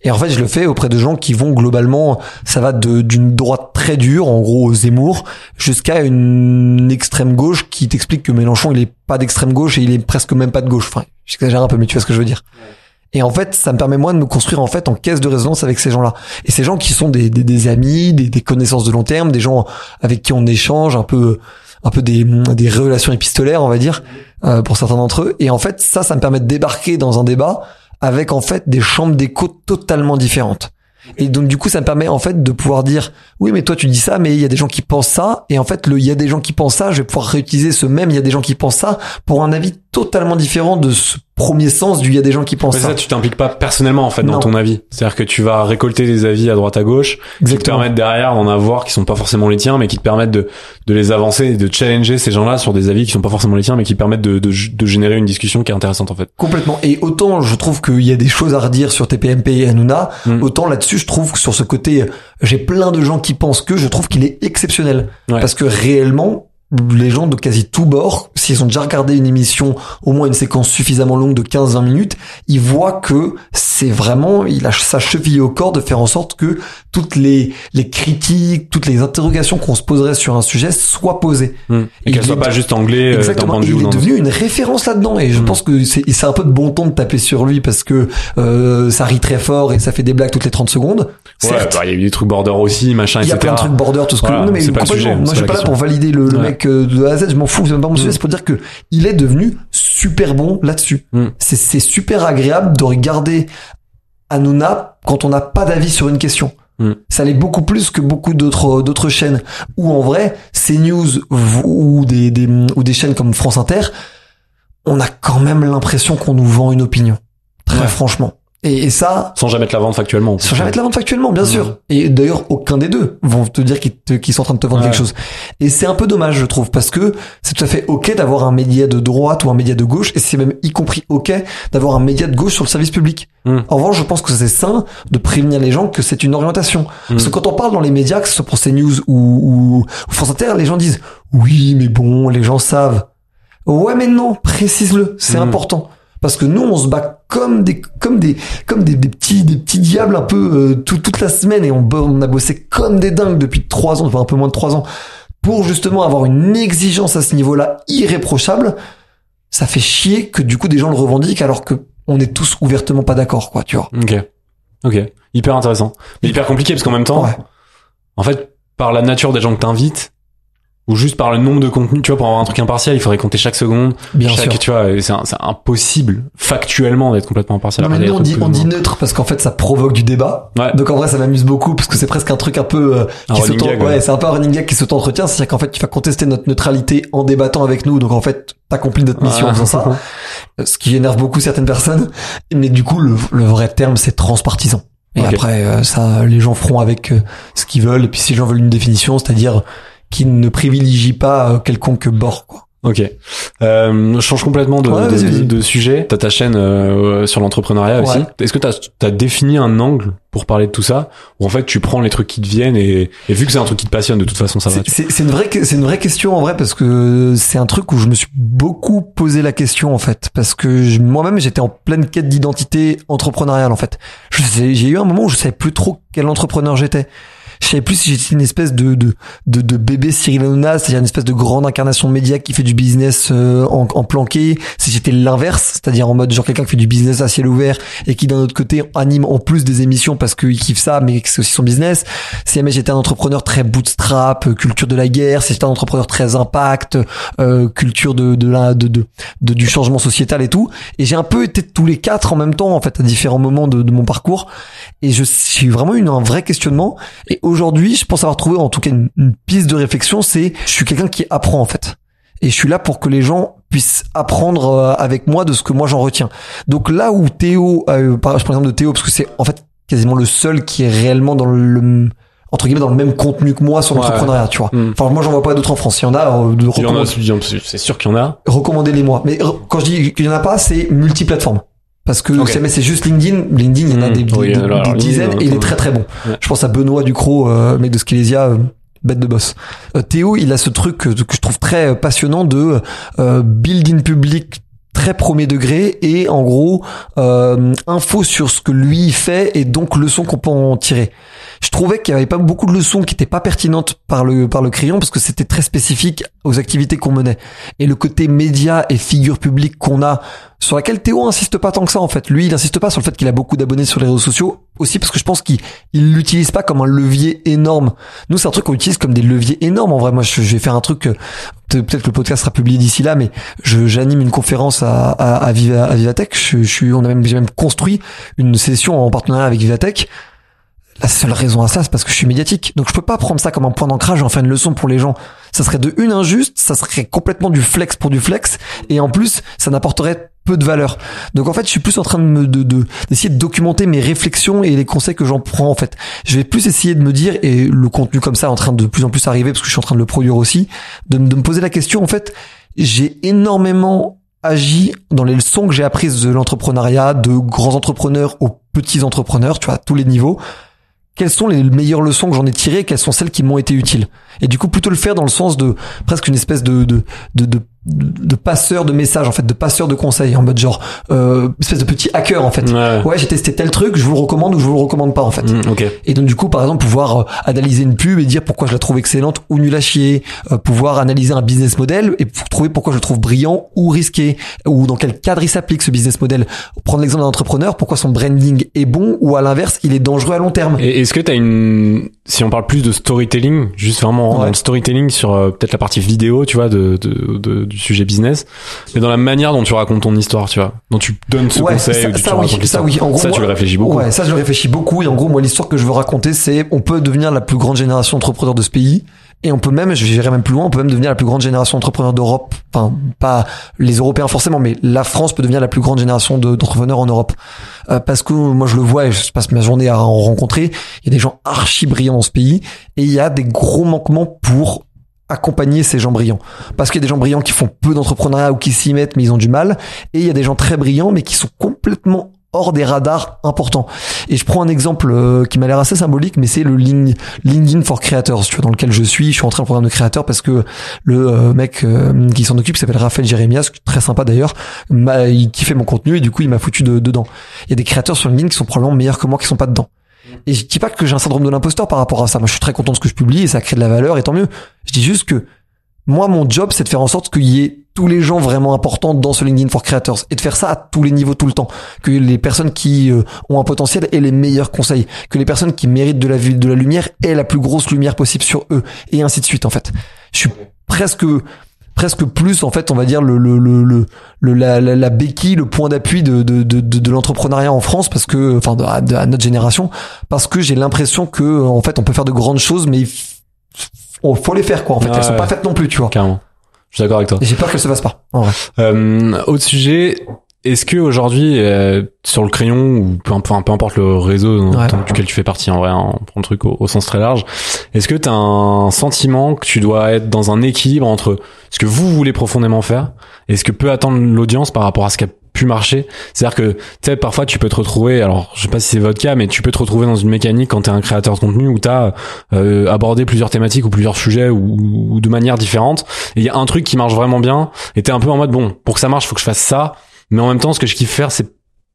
Et en fait, je le fais auprès de gens qui vont globalement, ça va d'une droite très dure, en gros Zemmour, jusqu'à une extrême gauche qui t'explique que Mélenchon il est pas d'extrême gauche et il est presque même pas de gauche. Enfin, j'exagère un peu, mais tu vois ce que je veux dire. Et en fait, ça me permet moi de me construire en fait en caisse de résonance avec ces gens-là. Et ces gens qui sont des, des, des amis, des, des connaissances de long terme, des gens avec qui on échange un peu, un peu des, des relations épistolaires, on va dire, euh, pour certains d'entre eux. Et en fait, ça, ça me permet de débarquer dans un débat avec en fait des chambres d'écho totalement différentes. Et donc du coup, ça me permet en fait de pouvoir dire oui, mais toi tu dis ça, mais il y a des gens qui pensent ça, et en fait le il y a des gens qui pensent ça, je vais pouvoir réutiliser ce même il y a des gens qui pensent ça pour un avis totalement différent de ce premier sens du il y a des gens qui pensent Mais ça. ça, tu t'impliques pas personnellement en fait dans ton avis. C'est-à-dire que tu vas récolter des avis à droite à gauche qui te Exactement. permettent derrière d'en avoir qui sont pas forcément les tiens, mais qui te permettent de, de les avancer et de challenger ces gens-là sur des avis qui sont pas forcément les tiens, mais qui permettent de, de, de générer une discussion qui est intéressante en fait. Complètement. Et autant je trouve qu'il y a des choses à redire sur TPMP et Hanouna, Mm. autant là-dessus je trouve que sur ce côté, j'ai plein de gens qui pensent que je trouve qu'il est exceptionnel. Ouais. Parce que réellement, les gens de quasi tous bords, s'ils ont déjà regardé une émission, au moins une séquence suffisamment longue de 15-20 minutes, ils voient que c'est vraiment, il a sa cheville au corps de faire en sorte que toutes les, les critiques, toutes les interrogations qu'on se poserait sur un sujet soient posées. Hmm. Et Il qu'elle soit est- pas juste anglais euh, Exactement. il est devenu une référence là-dedans et je Mm. pense que c'est un peu de bon ton de taper sur lui parce que euh, ça rit très fort et ça fait des blagues toutes les 30 secondes. Ouais, bah, il y a eu des trucs border aussi, machin, il y a etc. plein de trucs border, tout ce que Voilà, non, mais pas le sujet, Moi, je suis pas là pour valider le, le Ouais. mec euh, de A à Z. Je m'en fous, c'est même pas mon sujet. Mm. C'est pour dire que il est devenu super bon là-dessus. Mm. C'est c'est super agréable de regarder Hanouna quand on n'a pas d'avis sur une question. Mm. Ça l'est beaucoup plus que beaucoup d'autres d'autres chaînes où en vrai CNews ou des, des ou des chaînes comme France Inter, on a quand même l'impression qu'on nous vend une opinion. Très Ouais. franchement. Et, et ça, Sans jamais te la vendre factuellement. sans jamais te la vendre factuellement, bien sûr. Et d'ailleurs, aucun des deux vont te dire qu'ils sont en train de te vendre Ouais. quelque chose. Et c'est un peu dommage, je trouve, parce que c'est tout à fait ok d'avoir un média de droite ou un média de gauche, et c'est même y compris ok d'avoir un média de gauche sur le service public. Mhm. En revanche, je pense que c'est sain de prévenir les gens que c'est une orientation. Parce que quand on parle dans les médias, que ce soit pour CNews ou, ou, ou France Inter, les gens disent oui, mais bon, les gens savent. Ouais, mais non, précise-le, c'est Mhm. important. Parce que nous, on se bat comme des, comme des, comme des, des petits, des petits diables un peu euh, tout- toute la semaine et on, on a bossé comme des dingues depuis trois ans, enfin un peu moins de trois ans, pour justement avoir une exigence à ce niveau-là irréprochable. Ça fait chier que du coup des gens le revendiquent alors que on est tous ouvertement pas d'accord, quoi, tu vois. Ok. Ok. Hyper intéressant. Mais hyper compliqué parce qu'en même temps, Ouais. en fait, par la nature des gens que t'invites, ou juste par le nombre de contenus, tu vois, pour avoir un truc impartial, il faudrait compter chaque seconde. Bien chaque, sûr. tu vois, c'est impossible, factuellement, d'être complètement impartial. Non, mais nous, on dit, on dit neutre parce qu'en fait, ça provoque du débat. Ouais. Donc en vrai, ça m'amuse beaucoup parce que c'est presque un truc un peu euh, qui ouais, ouais. c'est un peu un running gag qui s'auto-entretient. C'est-à-dire qu'en fait, tu vas contester notre neutralité en débattant avec nous. Donc en fait, t'accomplis notre mission en faisant ça. Euh, Ce qui énerve beaucoup certaines personnes. Mais du coup, le, le vrai terme, c'est transpartisan. Et après, euh, ça, les gens feront avec euh, ce qu'ils veulent. Et puis si les gens veulent une définition, c'est-à-dire qui ne privilégie pas euh, quelconque bord, quoi. Ok. Euh, je change complètement de, Ouais, de, de- sujet. T'as ta chaîne euh, sur l'entrepreneuriat aussi. Ouais. Est-ce que t'as as défini un angle pour parler de tout ça? Ou en fait tu prends les trucs qui te viennent et, et vu que c'est un truc qui te passionne, de toute façon ça va. C'est- une vraie, c'est une vraie question en vrai parce que c'est un truc où je me suis beaucoup posé la question en fait parce que moi-même j'étais en pleine quête d'identité entrepreneuriale en fait. J'ai eu un moment où je savais plus trop quel entrepreneur j'étais. Je savais plus si j'étais une espèce de de de, de bébé Cyril Hanouna, c'est-à-dire une espèce de grande incarnation média qui fait du business euh, en, en planqué. Si j'étais l'inverse, c'est-à-dire en mode genre quelqu'un qui fait du business à ciel ouvert et qui d'un autre côté anime en plus des émissions parce qu'il kiffe ça, mais c'est aussi son business. Si jamais j'étais un entrepreneur très bootstrap, euh, culture de la guerre, si j'étais un entrepreneur très impact, euh, culture de de, de, de du changement sociétal et tout. Et j'ai un peu été tous les quatre en même temps en fait à différents moments de, de mon parcours. Et je eu vraiment eu un vrai questionnement. Aujourd'hui, je pense avoir trouvé en tout cas une, une piste de réflexion. C'est je suis quelqu'un qui apprend en fait. Et je suis là pour que les gens puissent apprendre euh, avec moi de ce que moi j'en retiens. Donc là où Théo, euh, par- l'exemple de Théo parce que c'est en fait quasiment le seul qui est réellement dans le entre guillemets dans le même contenu que moi sur Ouais. l'entrepreneuriat, tu vois. Hmm. Enfin moi j'en vois pas d'autres en France. Il y en a euh, de Il y en a, recommand- il y en a- c'est sûr qu'il y en a. recommandez-les moi. Mais quand je dis qu'il y en a pas, c'est multiplateforme. Parce que Ok. c'est mais c'est juste LinkedIn. LinkedIn, il y en a Hmm. des, des- Oui, des- alors, des LinkedIn, dizaines et il est très très bon. Ouais. Je pense à Benoît Ducrot, euh, mec de Skelesia, euh, bête de boss. Euh, Théo, il a ce truc que, que je trouve très passionnant de euh, build in public très premier degré et en gros euh, info sur ce que lui fait et donc leçons qu'on peut en tirer. Je trouvais qu'il y avait pas beaucoup de leçons qui étaient pas pertinentes par le par le crayon parce que c'était très spécifique aux activités qu'on menait et le côté média et figure publique qu'on a sur laquelle Théo insiste pas tant que ça en fait. Lui, il insiste pas sur le fait qu'il a beaucoup d'abonnés sur les réseaux sociaux aussi parce que je pense qu'il il l'utilise pas comme un levier énorme. Nous, c'est un truc qu'on utilise comme des leviers énormes en vrai. Moi, je, je vais faire un truc euh, peut- peut-être que le podcast sera publié d'ici là, mais je j'anime une conférence à à, à Vivatech. Je, je suis on a même j'ai même construit une session en partenariat avec Vivatech. La seule raison à ça, c'est parce que je suis médiatique. Donc je peux pas prendre ça comme un point d'ancrage et en faire une leçon pour les gens. Ça serait de une injuste, ça serait complètement du flex pour du flex, et en plus, ça n'apporterait peu de valeur. Donc en fait, je suis plus en train de me de de- d'essayer de, documenter mes réflexions et les conseils que j'en prends en fait. Je vais plus essayer de me dire et le contenu comme ça est en train de plus en plus arriver parce que je suis en train de le produire aussi, de, de me poser la question en fait. J'ai énormément agi dans les leçons que j'ai apprises de l'entrepreneuriat, de grands entrepreneurs aux petits entrepreneurs, tu vois, à tous les niveaux. Quelles sont les meilleures leçons que j'en ai tirées Quelles sont celles qui m'ont été utiles. Et du coup, plutôt le faire dans le sens de presque une espèce de de de, de, de passeur de messages en fait, de passeur de conseils en mode genre euh, espèce de petit hacker en fait. Ouais. Ouais, j'ai testé tel truc, je vous le recommande ou je vous le recommande pas en fait. Hmm, ok. Et donc du coup, par exemple, pouvoir euh, analyser une pub et dire pourquoi je la trouve excellente ou nulle à chier, euh, pouvoir analyser un business model et trouver pourquoi je le trouve brillant ou risqué, ou dans quel cadre il s'applique ce business model. Prendre l'exemple d'un entrepreneur, pourquoi son branding est bon ou à l'inverse, il est dangereux à long terme. Et est-ce que t'as une, si on parle plus de storytelling, juste vraiment dans Ouais. le storytelling sur euh, peut-être la partie vidéo, tu vois, de, de, de- du sujet business, mais dans la manière dont tu racontes ton histoire, tu vois, dont tu donnes ce Ouais, conseil ça- ou tu ça, tu oui, ça, oui. En gros, ça, tu moi- le réfléchis beaucoup. Ouais, ça je le réfléchis beaucoup. Et en gros, moi, l'histoire que je veux raconter, c'est on peut devenir la plus grande génération d'entrepreneurs de ce pays. Et on peut même, je vais même plus loin, on peut même devenir la plus grande génération d'entrepreneurs d'Europe. Enfin, pas les Européens forcément, mais la France peut devenir la plus grande génération de- d'entrepreneurs en Europe. Euh, parce que moi, je le vois et je passe ma journée à en rencontrer. Il y a des gens archi brillants dans ce pays. Et il y a des gros manquements pour accompagner ces gens brillants. Parce qu'il y a des gens brillants qui font peu d'entrepreneuriat ou qui s'y mettent mais ils ont du mal. Et il y a des gens très brillants mais qui sont complètement hors des radars importants. Et je prends un exemple euh, qui m'a l'air assez symbolique, mais c'est le Lin- LinkedIn for Creators, tu vois, dans lequel je suis. Je suis entré dans le programme de créateur parce que le euh, mec euh, qui s'en occupe, qui s'appelle Raphaël Jérémias, très sympa d'ailleurs, il kiffait mon contenu et du coup il m'a foutu de- dedans. Il y a des créateurs sur LinkedIn qui sont probablement meilleurs que moi qui sont pas dedans. Et je dis pas que j'ai un syndrome de l'imposteur par rapport à ça. Moi, je suis très content de ce que je publie et ça crée de la valeur et tant mieux. Je dis juste que moi, mon job, c'est de faire en sorte qu'il y ait tous les gens vraiment importants dans ce LinkedIn for Creators et de faire ça à tous les niveaux tout le temps. Que les personnes qui euh, ont un potentiel aient les meilleurs conseils. Que les personnes qui méritent de la, de la lumière aient la plus grosse lumière possible sur eux. Et ainsi de suite, en fait. Je suis presque presque plus en fait on va dire le le le, le, la, la, la béquille le point d'appui de de, de, de, de l'entrepreneuriat en France parce que enfin de, à, de- à notre génération parce que j'ai l'impression que en fait on peut faire de grandes choses mais il faut faut les faire quoi en fait elles sont pas faites non plus tu vois Carrément. Je suis d'accord avec toi. j'ai peur qu'elles se fassent pas en vrai Euh, autre sujet. Est-ce que aujourd'hui euh, sur le crayon ou peu, importe le réseau Ouais. duquel tu fais partie en vrai, hein, on prend le truc au, au sens très large, est-ce que tu as un sentiment que tu dois être dans un équilibre entre ce que vous voulez profondément faire et ce que peut attendre l'audience par rapport à ce qui a pu marcher? C'est-à-dire que tu sais parfois tu peux te retrouver alors je sais pas si c'est votre cas mais tu peux te retrouver dans une mécanique quand tu es un créateur de contenu où tu as abordé plusieurs thématiques ou plusieurs sujets ou, ou de manière différente et il y a un truc qui marche vraiment bien et t'es un peu en mode bon pour que ça marche faut que je fasse ça mais en même temps ce que je kiffe faire c'est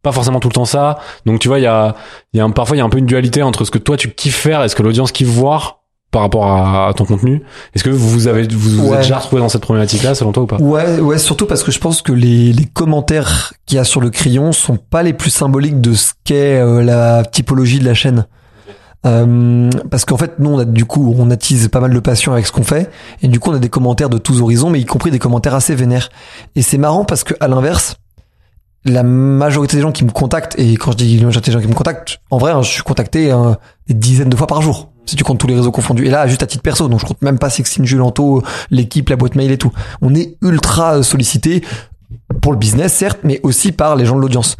pas forcément tout le temps ça donc tu vois il y a il y a un, parfois il y a un peu une dualité entre ce que toi tu kiffes faire et ce que l'audience kiffe voir par rapport à, à ton contenu est-ce que vous avez vous, vous Ouais. êtes déjà retrouvé dans cette problématique là selon toi ou pas? Ouais, ouais, surtout parce que je pense que les, les commentaires qu'il y a sur le crayon sont pas les plus symboliques de ce qu'est euh, la typologie de la chaîne. Euh, parce qu'en fait, nous, on a du coup, on attise pas mal de passion avec ce qu'on fait, et du coup, on a des commentaires de tous horizons, mais y compris des commentaires assez vénères. Et c'est marrant parce que à l'inverse, la majorité des gens qui me contactent, et quand je dis la majorité des gens qui me contactent, en vrai, hein, je suis contacté euh, des dizaines de fois par jour, si tu comptes tous les réseaux confondus. Et là, juste à titre perso, donc je compte même pas Sextine Julanto, l'équipe, la boîte mail et tout. On est ultra sollicité pour le business, certes, mais aussi par les gens de l'audience.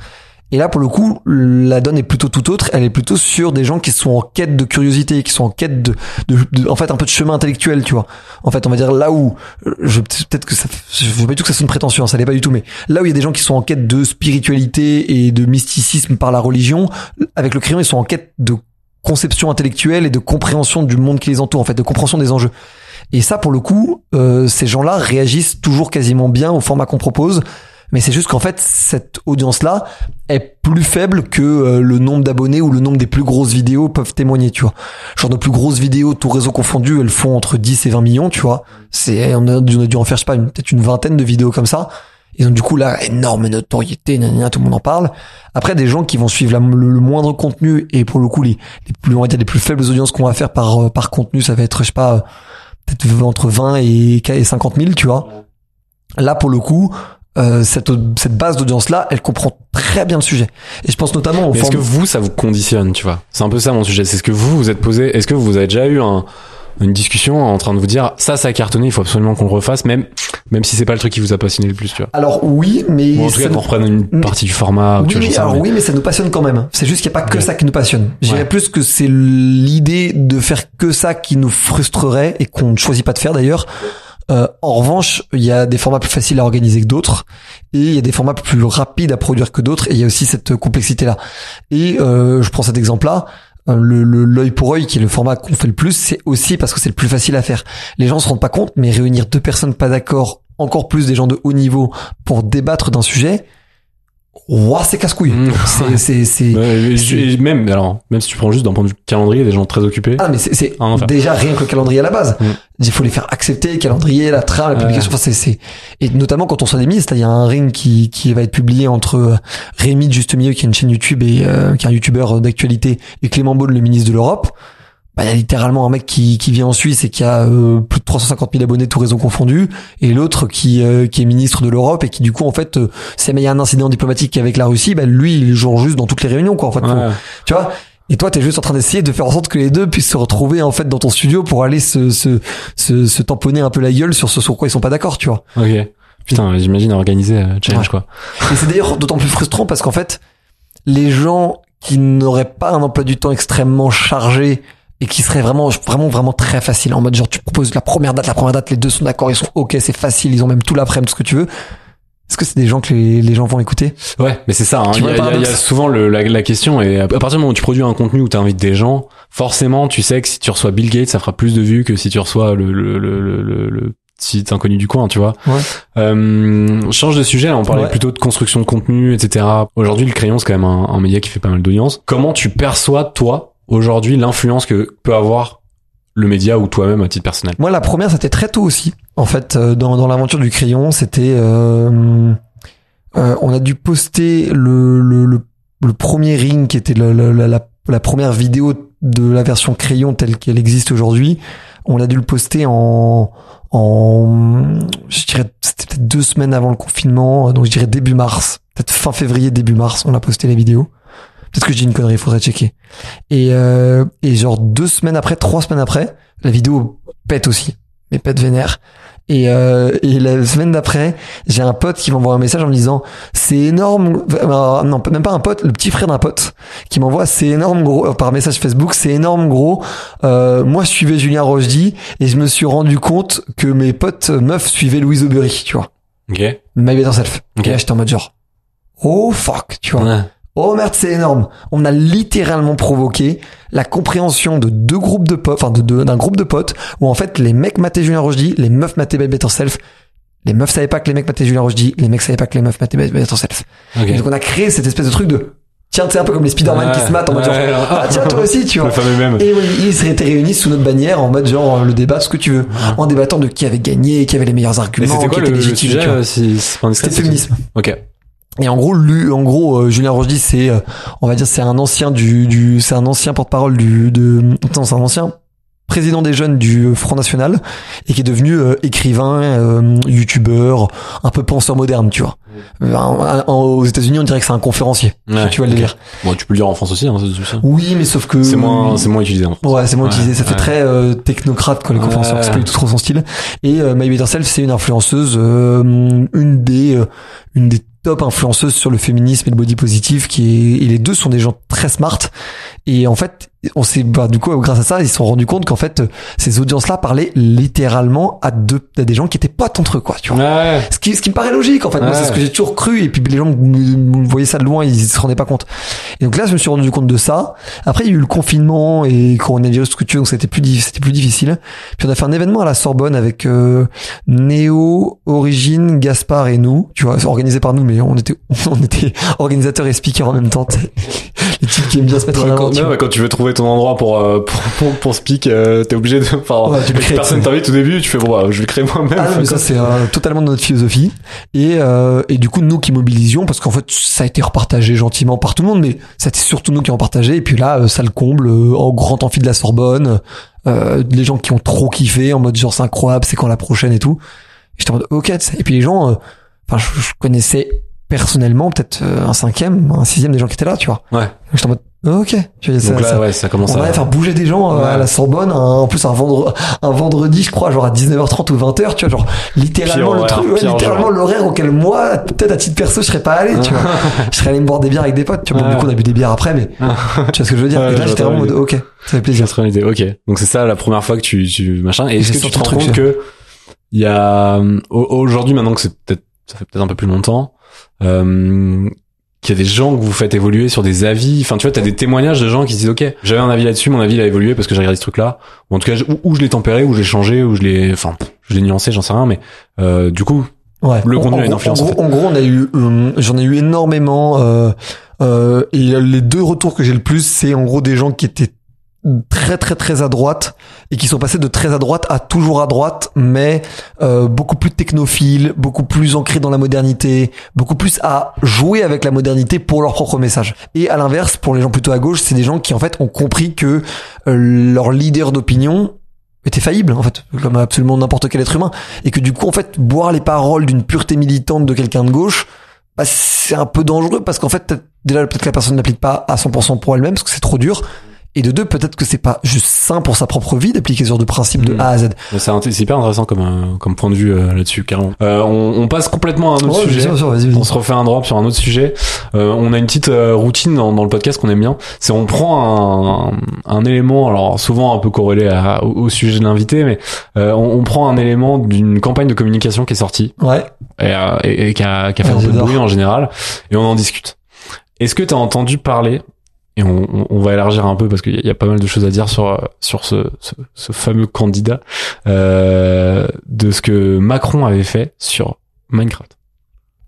Et là, pour le coup, la donne est plutôt tout autre. Elle est plutôt sur des gens qui sont en quête de curiosité, qui sont en quête de, de, de- en fait, un peu de chemin intellectuel, tu vois. En fait, on va dire là où, euh, je, peut-être que ça, je veux pas du tout que ça sonne prétentieux, hein, ça l'est pas du tout, mais là où il y a des gens qui sont en quête de spiritualité et de mysticisme par la religion, avec le crayon, ils sont en quête de conception intellectuelle et de compréhension du monde qui les entoure, en fait, de compréhension des enjeux. Et ça, pour le coup, euh, ces gens-là réagissent toujours quasiment bien au format qu'on propose. Mais c'est juste qu'en fait, cette audience-là est plus faible que euh, le nombre d'abonnés ou le nombre des plus grosses vidéos peuvent témoigner, tu vois. Genre nos plus grosses vidéos, tout réseau confondu, elles font entre 10 et 20 millions, tu vois. C'est, on a, dû- on a dû en faire, je sais pas, peut-être une vingtaine de vidéos comme ça. Ils ont du coup là énorme notoriété, nanana, tout le monde en parle. Après, des gens qui vont suivre le, moindre contenu et pour le coup les, les plus, on va les plus faibles audiences qu'on va faire par euh, par contenu, ça va être, je sais pas, euh, peut-être entre 20 et, et 50 000, tu vois. Là, pour le coup, euh, cette, cette base d'audience-là, elle comprend très bien le sujet. Et je pense notamment au Mais est-ce que vous, ça vous conditionne, tu vois? C'est un peu ça mon sujet. C'est ce que vous vous êtes posé. Est-ce que vous avez déjà eu un, une discussion en train de vous dire ça, ça a cartonné, il faut absolument qu'on le refasse, même même si c'est pas le truc qui vous a passionné le plus, tu vois? Alors oui, mais Ou en tout ça cas, nous- qu'on reprenne une Mm. partie du format. ou oui, tu vois, rien, alors mais- oui, mais ça nous passionne quand même. C'est juste qu'il n'y a pas que ça qui nous passionne. Je dirais Ouais. plus que c'est l'idée de faire que ça qui nous frustrerait et qu'on ne choisit pas de faire d'ailleurs. Euh, en revanche, il y a des formats plus faciles à organiser que d'autres, et il y a des formats plus rapides à produire que d'autres, et il y a aussi cette complexité-là. Et euh, je prends cet exemple-là. euh, Le l'œil pour œil, qui est le format qu'on fait le plus, c'est aussi parce que c'est le plus facile à faire. Les gens se rendent pas compte, mais réunir deux personnes pas d'accord, encore plus des gens de haut niveau, pour débattre d'un sujet, ouah, c'est casse-couille. Mm. C'est, c'est, c'est, Ouais, et même alors, même si tu prends juste d'un point de vue calendrier, des gens très occupés. ah, mais c'est, enfer. déjà rien que le calendrier à la base. Mm. Il faut les faire accepter, le calendrier, la trame, la Ouais. publication. Enfin, c'est, c'est, et notamment quand on soit des ministres, il y a un ring qui, qui va être publié entre euh, Rémi de Juste Milieu, qui est une chaîne YouTube et, euh, qui est un youtubeur d'actualité, et Clément Beaune, le ministre de l'Europe. Bah, il y a littéralement un mec qui, qui vit en Suisse et qui a euh, plus de 350 000 abonnés, tout réseau confondu, et l'autre qui, euh, qui est ministre de l'Europe et qui du coup en fait, euh, si il y a un incident diplomatique avec la Russie, bah, lui il joue juste dans toutes les réunions quoi. En fait, Faut- tu vois et toi t'es juste en train d'essayer de faire en sorte que les deux puissent se retrouver en fait dans ton studio pour aller se se, se, se tamponner un peu la gueule sur ce sur quoi ils sont pas d'accord tu vois Ok. Putain, j'imagine organiser euh, challenge Ouais. quoi. et c'est d'ailleurs d'autant plus frustrant parce qu'en fait les gens qui n'auraient pas un emploi du temps extrêmement chargé et qui serait vraiment vraiment vraiment très facile en mode genre tu proposes la première date la première date les deux sont d'accord ils sont ok c'est facile ils ont même tout l'après-midi tout ce que tu veux est-ce que c'est des gens que les, les gens vont écouter? Ouais, mais c'est ça. hein. Il y, a- il y souvent le, la, la question et à partir du moment où tu produis un contenu où tu invites des gens, forcément, tu sais que si tu reçois Bill Gates, ça fera plus de vues que si tu reçois le le le le, petit inconnu du coin, tu vois. Ouais. Euh, change de sujet. là, on parlait Ouais. plutôt de construction de contenu, etc. Aujourd'hui, le crayon c'est quand même un, un média qui fait pas mal d'audience. Comment tu perçois toi aujourd'hui l'influence que peut avoir le média ou toi-même à titre personnel? Moi, la première, c'était très tôt aussi. En fait, euh, dans, dans l'aventure du crayon, c'était... euh, euh, on a dû poster le, le, le, premier ring, qui était la, la, la- la première vidéo de la version crayon telle qu'elle existe aujourd'hui. On a dû le poster en... en je dirais, c'était peut-être deux semaines avant le confinement, donc je dirais début mars. Peut-être fin février, début mars, on a posté la vidéo. Peut-être que je dis une connerie, faudrait checker. Et, euh, et genre deux semaines après, trois semaines après, la vidéo pète aussi, mais pète vénère. Et, euh, et la semaine d'après, j'ai un pote qui m'envoie un message en me disant c'est énorme. non, même pas un pote, le petit frère d'un pote qui m'envoie c'est énorme gros euh, par message Facebook, c'est énorme gros. Euh, moi, je suivais Julien Rochdy et je me suis rendu compte que mes potes meufs suivaient Louise Aubery, tu vois. Ok. My Better Self. Ok. Et là, j'étais en mode genre oh fuck, tu vois. Ouais. Oh merde, c'est énorme. On a littéralement provoqué la compréhension de deux groupes de potes, enfin de deux- d'un groupe de potes où en fait les mecs mataient Julien Rochdy, les meufs mataient Bad Better Self. Les meufs savaient pas que les mecs mataient Julien Rochdy, les mecs savaient pas que les meufs mataient Bad Better Self. Ok. Et donc on a créé cette espèce de truc de tiens, c'est un peu comme les Spider-Man qui se matent en mode genre Ouais. ah tiens toi aussi, tu vois. Le fameux même. Et oui, ils étaient réunis sous notre bannière en mode genre le débat, ce que tu veux, en débattant de qui avait gagné, qui avait les meilleurs arguments, c'était quoi qui le, était le légitime. sujet si c'est pas indiscret, C'était féminisme. Ok. Et en gros, lui, en gros, euh, Julien Rochdy, c'est, euh, on va dire, c'est un ancien du, du, c'est un ancien porte-parole du, de, attends, c'est un ancien président des jeunes du Front National et qui est devenu euh, écrivain, euh, youtubeur, un peu penseur moderne, tu vois. Euh, aux États-Unis, on dirait que c'est un conférencier. Ouais. Tu vois le Ok. délire. Bon, tu peux le dire en France aussi, hein, ça. Oui, mais sauf que C'est moins, c'est moins utilisé en France. Ouais, c'est moins Ouais, utilisé. Ça fait très euh, technocrate quoi les conférenciers. C'est pas du tout trop son style. Et euh, My Better Self, c'est une influenceuse, euh, une des, une des top influenceuses sur le féminisme et le body positive. Qui est, et les deux sont des gens très smart. Et en fait, on s'est, bah, du coup, grâce à ça, ils se sont rendus compte qu'en fait, ces audiences-là parlaient littéralement à deux, à des gens qui étaient potes entre eux, quoi. Tu vois. Ouais. Ce qui, ce qui me paraît logique en fait. Moi, c'est ce que j'ai toujours cru. Et puis les gens voyaient ça de loin, ils se rendaient pas compte. Et donc là, je me suis rendu compte de ça. Après, il y a eu le confinement et coronavirus, tout ce que tu veux, donc c'était plus, c'était plus difficile. Puis on a fait un événement à la Sorbonne avec euh, Néo, Origine, Gaspard et nous. Tu vois, organisé par nous, mais on était, [laughs] on était organisateurs et speakers en même temps. [laughs] types qui aiment bien se mettre en quand, tu non, vois. ouais, quand tu veux trouver ton endroit pour pour pour, pour speak, euh, t'es obligé de. Enfin, Ouais, tu crées, personne t'invite au début, tu fais bon, bah, je vais créer moi-même. Ah mais ça c'est euh, totalement de notre philosophie et euh, et du coup nous qui mobilisions parce qu'en fait ça a été repartagé gentiment par tout le monde mais c'était surtout nous qui en partagé et puis là euh, ça le comble euh, en grand amphi de la Sorbonne euh, les gens qui ont trop kiffé en mode genre c'est incroyable c'est quand la prochaine et tout et j'étais en mode ok et puis les gens euh, enfin je, je connaissais personnellement peut-être euh, un cinquième un sixième des gens qui étaient là tu vois Ouais. j'étais en mode ok tu vois, ça- Donc là, ça- ouais, ça commence on à. va faire bouger des gens euh, Ouais. à la Sorbonne, un- en plus un, vendre, un vendredi, je crois, genre à 19h30 ou 20h, tu vois, genre littéralement Pire le truc, ouais, littéralement l'horaire auquel moi, peut-être à titre perso, je serais pas allé, tu vois. [laughs] Je serais allé me boire des bières avec des potes, tu vois. Bon, du coup, on a bu des bières après, mais [laughs] tu vois ce que je veux dire. Et là, j'étais vraiment en mode, ok, ça fait plaisir. Idée. Ok. Donc c'est ça la première fois que tu, tu machin. Et est-ce J'ai que tu te rends compte que il y a au- aujourd'hui maintenant que c'est peut-être ça fait peut-être un peu plus longtemps euh, qu'il y a des gens que vous faites évoluer sur des avis. Enfin tu vois t'as des témoignages de gens qui se disent ok j'avais un avis là-dessus mon avis il a évolué parce que j'ai regardé ce truc là ou en tout cas ou, ou je l'ai tempéré ou je l'ai changé ou je l'ai enfin je l'ai nuancé j'en sais rien mais euh, du coup Ouais. Le En- contenu en, a une influence, En en gros, en gros, on a eu, euh, j'en ai eu énormément. Euh, euh, et les deux retours que j'ai le plus, c'est en gros des gens qui étaient très très très à droite et qui sont passés de très à droite à toujours à droite, mais euh, beaucoup plus technophiles, beaucoup plus ancrés dans la modernité, beaucoup plus à jouer avec la modernité pour leur propre message. Et à l'inverse, pour les gens plutôt à gauche, c'est des gens qui en fait ont compris que euh, leur leader d'opinion était faillible en fait comme absolument n'importe quel être humain et que du coup en fait boire les paroles d'une pureté militante de quelqu'un de gauche bah, c'est un peu dangereux parce qu'en fait déjà peut-être que la personne n'applique pas à 100% pour elle-même parce que c'est trop dur et de deux peut-être que c'est pas juste sain pour sa propre vie d'appliquer ce genre de principe de Mhm. A à Z c'est hyper intéressant comme euh, comme point de vue euh, là-dessus carrément. Euh, on, on passe complètement à un autre Ouais, sujet. sûr. On se refait un drop sur un autre sujet. Euh, on a une petite euh, routine dans, dans le podcast qu'on aime bien. C'est on prend un, un élément, alors souvent un peu corrélé à- au, au sujet de l'invité, mais on, on prend un élément d'une campagne de communication qui est sortie ouais et, et- et qui a, fait Ouais, un peu de bruit en général, et on en discute. Est-ce que tu as entendu parler et on, on- on va élargir un peu parce qu'il y, a- il y a pas mal de choses à dire sur sur ce, ce, ce fameux candidat euh, de ce que Macron avait fait sur Minecraft.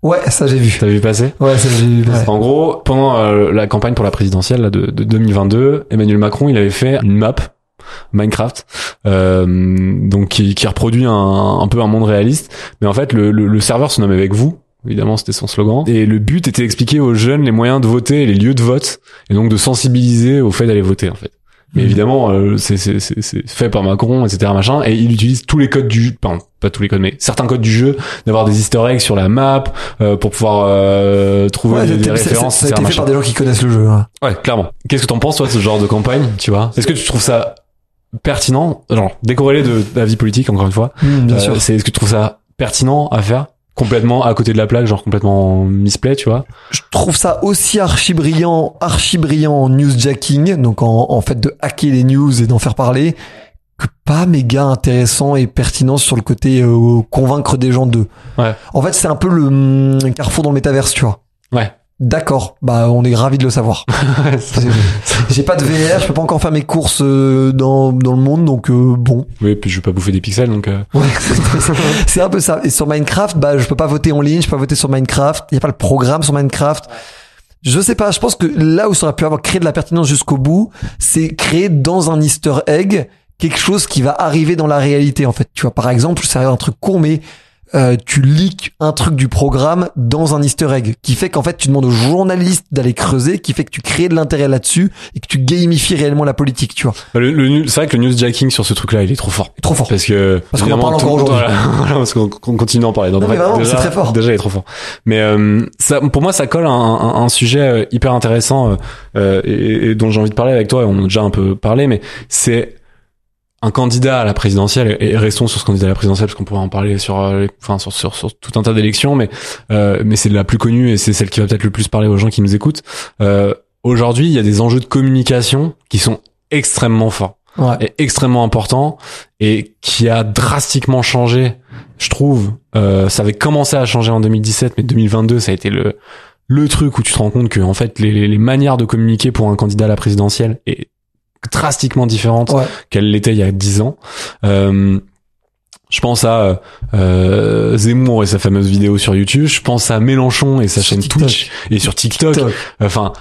ouais ça j'ai vu T'as vu passer? Ouais ça j'ai vu ouais. en gros, pendant euh, la campagne pour la présidentielle là, de, de 2022, Emmanuel Macron, il avait fait une map Minecraft, euh, donc qui, qui reproduit un, un peu un monde réaliste. Mais en fait, le, le, le serveur se nomme avec vous. Évidemment, c'était son slogan. Et le but était d'expliquer aux jeunes les moyens de voter et les lieux de vote, et donc de sensibiliser au fait d'aller voter, en fait. Mais Mhm. évidemment, euh, c'est c'est- c'est- c'est fait par Macron, etc. machin, et il utilise tous les codes du jeu, pardon, pas tous les codes, mais certains codes du jeu, d'avoir des Easter eggs sur la map euh, pour pouvoir euh, trouver Ouais, des, références, ça a été fait machin. par des gens qui connaissent le jeu hein. Ouais, clairement. Qu'est-ce que t'en penses toi de ce genre de campagne, tu vois? Est-ce que tu trouves ça pertinent, genre décorrélé de la vie politique encore une fois. Mmh, bien Euh, sûr. c'est est-ce que tu trouves ça pertinent à faire? Complètement à côté de la plaque, genre complètement misplay, tu vois Je trouve ça aussi archi brillant, archi brillant en newsjacking, donc en, en fait de hacker les news et d'en faire parler, que pas méga intéressant et pertinent sur le côté euh, convaincre des gens d'eux. Ouais. En fait, c'est un peu le hum, carrefour dans le métaverse, tu vois. Ouais. D'accord, bah on est ravi de le savoir. [laughs] J'ai pas de VR, je peux pas encore faire mes courses euh, dans, dans le monde, donc euh, bon. oui, puis je vais pas bouffer des pixels, donc. euh, Ouais, c'est- [laughs] c'est un peu ça. Et sur Minecraft, bah, je peux pas voter en ligne, je peux pas voter sur Minecraft. Il y a pas le programme sur Minecraft. Je sais pas. Je pense que là où ça aurait pu avoir créé de la pertinence jusqu'au bout, c'est créer dans un Easter egg quelque chose qui va arriver dans la réalité. En fait, tu vois, par exemple, c'est un truc court, mais euh, tu leaks un truc du programme dans un Easter egg, qui fait qu'en fait, tu demandes aux journalistes d'aller creuser, qui fait que tu crées de l'intérêt là-dessus et que tu gamifies réellement la politique. Tu vois, bah, le, le nu- c'est vrai que le newsjacking sur ce truc-là, il est trop fort. trop fort. Parce que Parce qu'on en parle encore aujourd'hui. [laughs] Voilà, parce qu'on continue d'en parler. Donc, Non, en mais déjà, c'est très fort. Déjà, il est trop fort. Mais euh, ça, pour moi, ça colle à un, un- un sujet euh, hyper intéressant euh, euh, et, et dont j'ai envie de parler avec toi. Et on a déjà un peu parlé, mais c'est un candidat à la présidentielle et, et restons sur ce candidat à la présidentielle parce qu'on pourrait en parler sur, euh, les- enfin, sur, sur, sur tout un tas d'élections, mais euh, mais c'est la plus connue et c'est celle qui va peut-être le plus parler aux gens qui nous écoutent. Euh, Aujourd'hui, il y a des enjeux de communication qui sont extrêmement forts Ouais. est extrêmement important et qui a drastiquement changé, je trouve. Euh, ça avait commencé à changer en 2017, mais 2022, ça a été le le truc où tu te rends compte que en fait les, les manières de communiquer pour un candidat à la présidentielle est drastiquement différente Ouais. qu'elle l'était il y a 10 ans. Euh, je pense à euh, Zemmour et sa fameuse vidéo sur YouTube. Je pense à Mélenchon et sa Sur chaîne TikTok. Twitch et sur TikTok. TikTok. Enfin,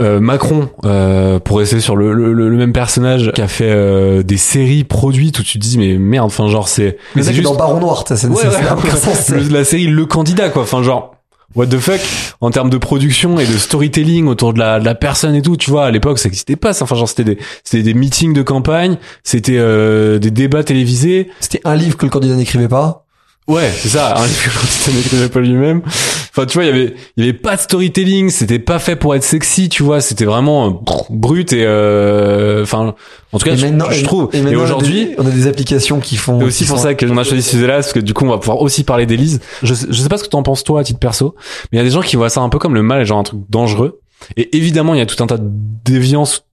euh, Macron, euh, pour rester sur le, le, le même personnage, qui a fait euh, des séries produites où tu te dis mais merde, enfin genre c'est, Mais c'est juste dans Baron Noir, ça, c'est Ouais, ouais, [laughs] la série Le Candidat quoi. Enfin genre what the fuck en termes de production et de storytelling autour de la, personne et tout. Tu vois à l'époque ça existait pas. ça. Enfin genre c'était des c'était des meetings de campagne, c'était euh, des débats télévisés. C'était un livre que le candidat n'écrivait pas. Ouais, c'est ça, un livre que n'écrivait pas lui-même. Enfin, tu vois, il y avait, il y avait pas de storytelling, c'était pas fait pour être sexy, tu vois, c'était vraiment euh, brut et, euh, enfin, en tout cas, je, je trouve. Et, aujourd'hui, on a des applications qui font. c'est aussi pour ça qu'on a choisi ce sujet-là, parce que du coup, on va pouvoir aussi parler d'Élise. Je, sais- je sais pas ce que t'en penses toi à titre perso, mais il y a des gens qui voient ça un peu comme le mal, genre un truc dangereux. Et évidemment, il y a tout un tas de déviances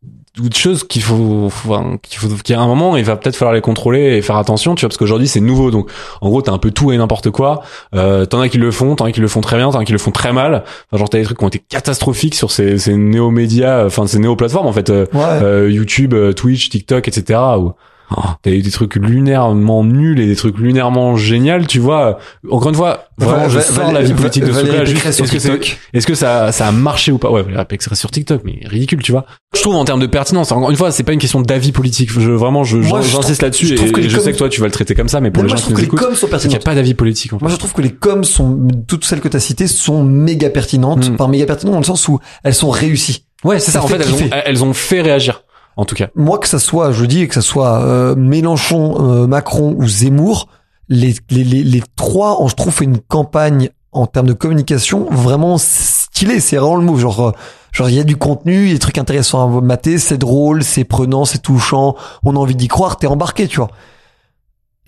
ou de choses qu'il faut, enfin, qu'il faut, qu'il y a un moment, il va peut-être falloir les contrôler et faire attention, tu vois, parce qu'aujourd'hui c'est nouveau, donc en gros t'as un peu tout et n'importe quoi. Euh, t'en as qui le font, t'en as qui le font très bien, t'en as qui le font très mal. Enfin, genre t'as des trucs qui ont été catastrophiques sur ces, ces néo-médias, enfin ces néo-plateformes en fait, euh, Ouais. euh, YouTube, euh, Twitch, TikTok, etc. Où oh, t'as eu des trucs lunairement nuls et des trucs lunairement géniaux, tu vois. Encore une fois, vraiment, je sors la vie politique de ce truc-là. juste, Est-ce que TikTok. est-ce que ça, ça a marché ou pas? Ouais, Valérie Pécresse sur TikTok, mais ridicule, tu vois. Je trouve en termes de pertinence, encore une fois, c'est pas une question d'avis politique. Je, vraiment, je, j'insiste là-dessus je et, je sais que toi, tu vas le traiter comme ça, mais pour les moi, gens je qui trouve nous que les écoutent, sont qu'il n'y a pas d'avis politique. En fait. Moi, je trouve que les coms sont, toutes celles que tu as citées sont méga pertinentes. Mm. Enfin, méga pertinentes dans le sens où elles sont réussies. Ouais, c'est ça. ça En fait fait, elles ont, kiffer. elles ont fait réagir, en tout cas. Moi, que ça soit, je dis, que ça soit euh, Mélenchon, euh, Macron ou Zemmour, les, les, les, les trois, ont, je trouve, fait une campagne en termes de communication vraiment stylée. C'est vraiment le mot. Genre, euh, genre il y a du contenu, il y a des trucs intéressants à mater, c'est drôle, c'est prenant, c'est touchant, on a envie d'y croire, t'es embarqué, tu vois.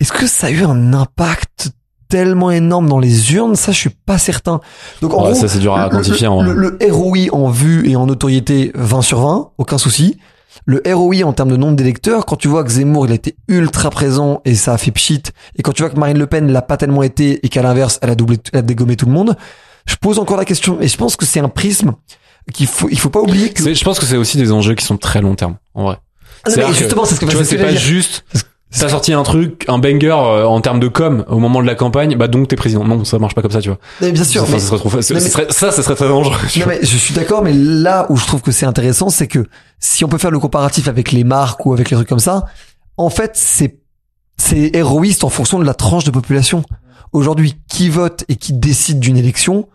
Est-ce que ça a eu un impact tellement énorme dans les urnes? Ça, je suis pas certain. Donc, en Ouais, gros, ça, c'est dur à quantifier. le, le, le ROI en vue et en notoriété 20 sur 20, aucun souci. Le ROI en termes de nombre d'électeurs, quand tu vois que Zemmour il a été ultra présent et ça a fait pchit, et quand tu vois que Marine Le Pen l'a pas tellement été et qu'à l'inverse elle a doublé, elle a dégommé tout le monde, je pose encore la question et je pense que c'est un prisme qu'il faut, il faut pas oublier que. Je pense que c'est aussi des enjeux qui sont très long terme, en vrai. Ah non, mais justement, c'est ce que tu vois, c'est pas dire. juste. T'as sorti un truc, un banger euh, en termes de com au moment de la campagne, bah donc t'es président. Non, ça marche pas comme ça, tu vois. Mais bien sûr, Enfin, mais- ça serait trop Non, mais- serait- ça, ça serait très dangereux. Non, mais je suis d'accord, mais là où je trouve que c'est intéressant, c'est que si on peut faire le comparatif avec les marques ou avec les trucs comme ça, en fait, c'est c'est héroïste en fonction de la tranche de population. Aujourd'hui, qui vote et qui décide d'une élection,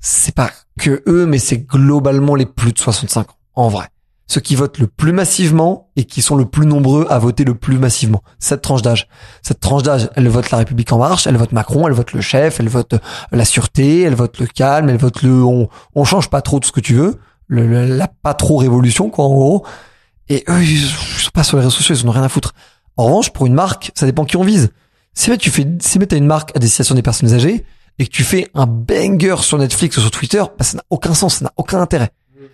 c'est pas que eux, mais c'est globalement les plus de 65 ans, en vrai. Ceux qui votent le plus massivement et qui sont le plus nombreux à voter le plus massivement. Cette tranche d'âge. Cette tranche d'âge, elle vote la République en marche, elle vote Macron, elle vote le chef, elle vote la sûreté, elle vote le calme, elle vote le on, on change pas trop de ce que tu veux, le, le- la pas trop révolution quoi en gros. Et eux, ils sont pas sur les réseaux sociaux, ils en ont rien à foutre. En revanche, pour une marque, ça dépend qui on vise. Si tu fais, si tu as une marque à destination des personnes âgées et que tu fais un banger sur Netflix ou sur Twitter, bah, ça n'a aucun sens, ça n'a aucun intérêt.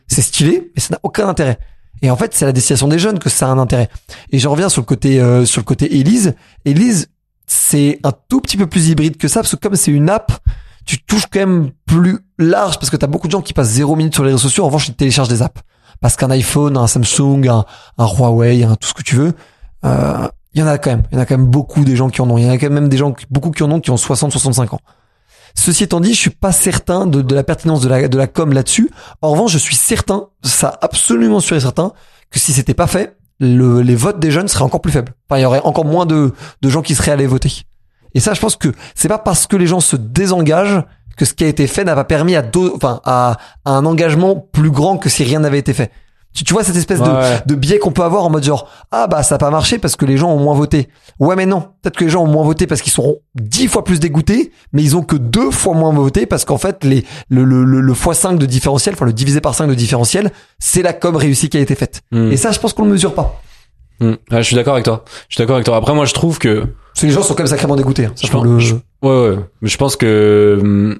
C'est stylé, mais ça n'a aucun intérêt. Et en fait, c'est la destination des jeunes que ça a un intérêt. Et je reviens sur le côté euh, sur le côté Elise. Elise, c'est un tout petit peu plus hybride que ça parce que comme c'est une app, tu touches quand même plus large parce que t'as beaucoup de gens qui passent zéro minute sur les réseaux sociaux. En revanche, ils téléchargent des apps parce qu'un iPhone, un Samsung, un, un Huawei, un, tout ce que tu veux, euh, il y en a quand même. Il y en a quand même beaucoup des gens qui en ont. Il y en a quand même des gens, beaucoup qui en ont, qui ont 60, 65 ans. Ceci étant dit, je suis pas certain de, la pertinence de la, de la com là-dessus. En revanche, je suis certain, ça absolument sûr et certain, que si c'était pas fait, le, les votes des jeunes seraient encore plus faibles. Enfin, il y aurait encore moins de, gens qui seraient allés voter. Et ça, je pense que c'est pas parce que les gens se désengagent que ce qui a été fait n'a pas permis à, enfin, à un engagement plus grand que si rien n'avait été fait. Tu, tu vois cette espèce de, de biais qu'on peut avoir en mode genre ah bah ça a pas marché parce que les gens ont moins voté. Ouais mais non, peut-être que les gens ont moins voté parce qu'ils seront dix fois plus dégoûtés, mais ils ont que deux fois moins voté parce qu'en fait les le le le, le x5 de différentiel, enfin le divisé par 5 de différentiel, c'est la com réussie qui a été faite. Hmm. Et ça je pense qu'on le mesure pas. Hmm. Ouais, je suis d'accord avec toi. Je suis d'accord avec toi. Après moi je trouve que parce que les gens sont quand même sacrément dégoûtés. Hein. Je pense, le... je- ouais ouais, mais je pense que hum,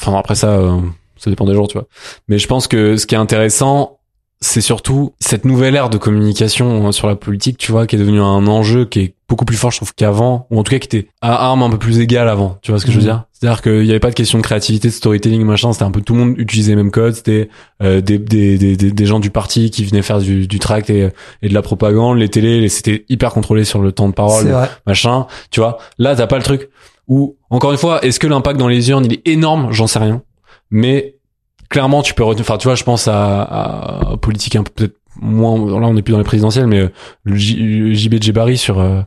enfin après ça euh, ça dépend des jours, tu vois. Mais je pense que ce qui est intéressant c'est surtout cette nouvelle ère de communication euh, sur la politique, tu vois, qui est devenue un enjeu qui est beaucoup plus fort, je trouve, qu'avant, ou en tout cas qui était à armes un peu plus égales avant, tu vois ce que je veux Mhm. dire? C'est-à-dire qu'il n'y avait pas de question de créativité, de storytelling, machin, c'était un peu tout le monde utilisait les mêmes codes, c'était euh, des, des, des, des, gens du parti qui venaient faire du, du tract et, et de la propagande, les télés, c'était hyper contrôlé sur le temps de parole, machin, tu vois. Là, t'as pas le truc où, encore une fois, est-ce que l'impact dans les urnes, il est énorme? J'en sais rien. Mais clairement, tu peux retenir, enfin, tu vois, je pense à, à, à politique un peu peut-être moins, là, on n'est plus dans les présidentielles, mais euh, le JB Djebari sur, euh,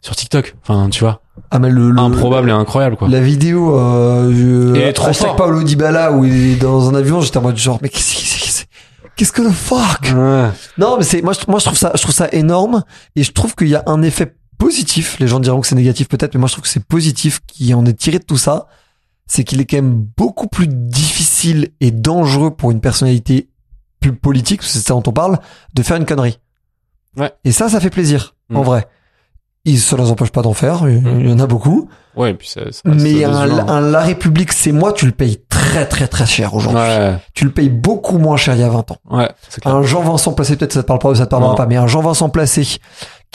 sur TikTok. Enfin, tu vois, Ah mais le, le improbable et incroyable, quoi. La vidéo, euh, je- Il est trop fort. Paolo Dybala où il est dans un avion, j'étais en mode genre mais qu'est-ce qu'est-ce qu'est-ce- qu'est-ce que the fuck? Ouais. Non mais c'est moi je, moi je trouve ça je trouve ça énorme et je trouve qu'il y a un effet positif. Les gens diront que c'est négatif peut-être, mais moi je trouve que c'est positif qui en est tiré de tout ça. C'est qu'il est quand même beaucoup plus difficile et dangereux pour une personnalité plus politique, parce que c'est ça dont on parle, de faire une connerie. Ouais. Et ça, ça fait plaisir, en Mm. vrai. Ils, ça les empêche pas d'en faire, il y en a beaucoup. Ouais, et puis ça, ça Mais un, un La République, c'est moi, tu le payes très très très cher aujourd'hui. Ouais, Tu le payes beaucoup moins cher il y a 20 ans. ouais, clair. Un Jean-Vincent Placé, peut-être ça te parle pas, ça te parlera Non. pas, mais un Jean-Vincent Placé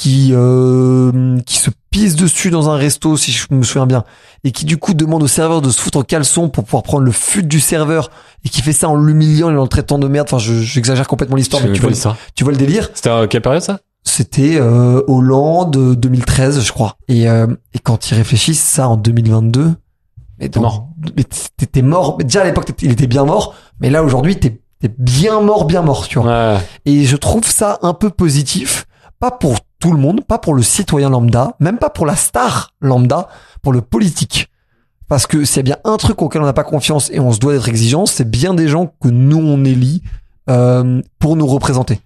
qui euh, qui se pisse dessus dans un resto, si je me souviens bien, et qui du coup demande au serveur de se foutre en caleçon pour pouvoir prendre le fut du serveur, et qui fait ça en l'humiliant et en le traitant de merde. Enfin, je- j'exagère complètement l'histoire, mais tu vois, l'histoire. tu vois le délire? C'était à quelle période, ça? C'était euh, Hollande euh, 2013, je crois. Et, euh, et quand ils réfléchissent, ça en 2022, mais dans- mort. mais t'étais mort. Mais déjà à l'époque, il était bien mort, mais là aujourd'hui, t'es t'es bien mort, bien mort, tu vois. Ouais. Et je trouve ça un peu positif, pas pour tout le monde, pas pour le citoyen lambda, même pas pour la star lambda, pour le politique. Parce que s'il y a bien un truc auquel on n'a pas confiance et on se doit d'être exigeant, c'est bien des gens que nous on élit euh, pour nous représenter.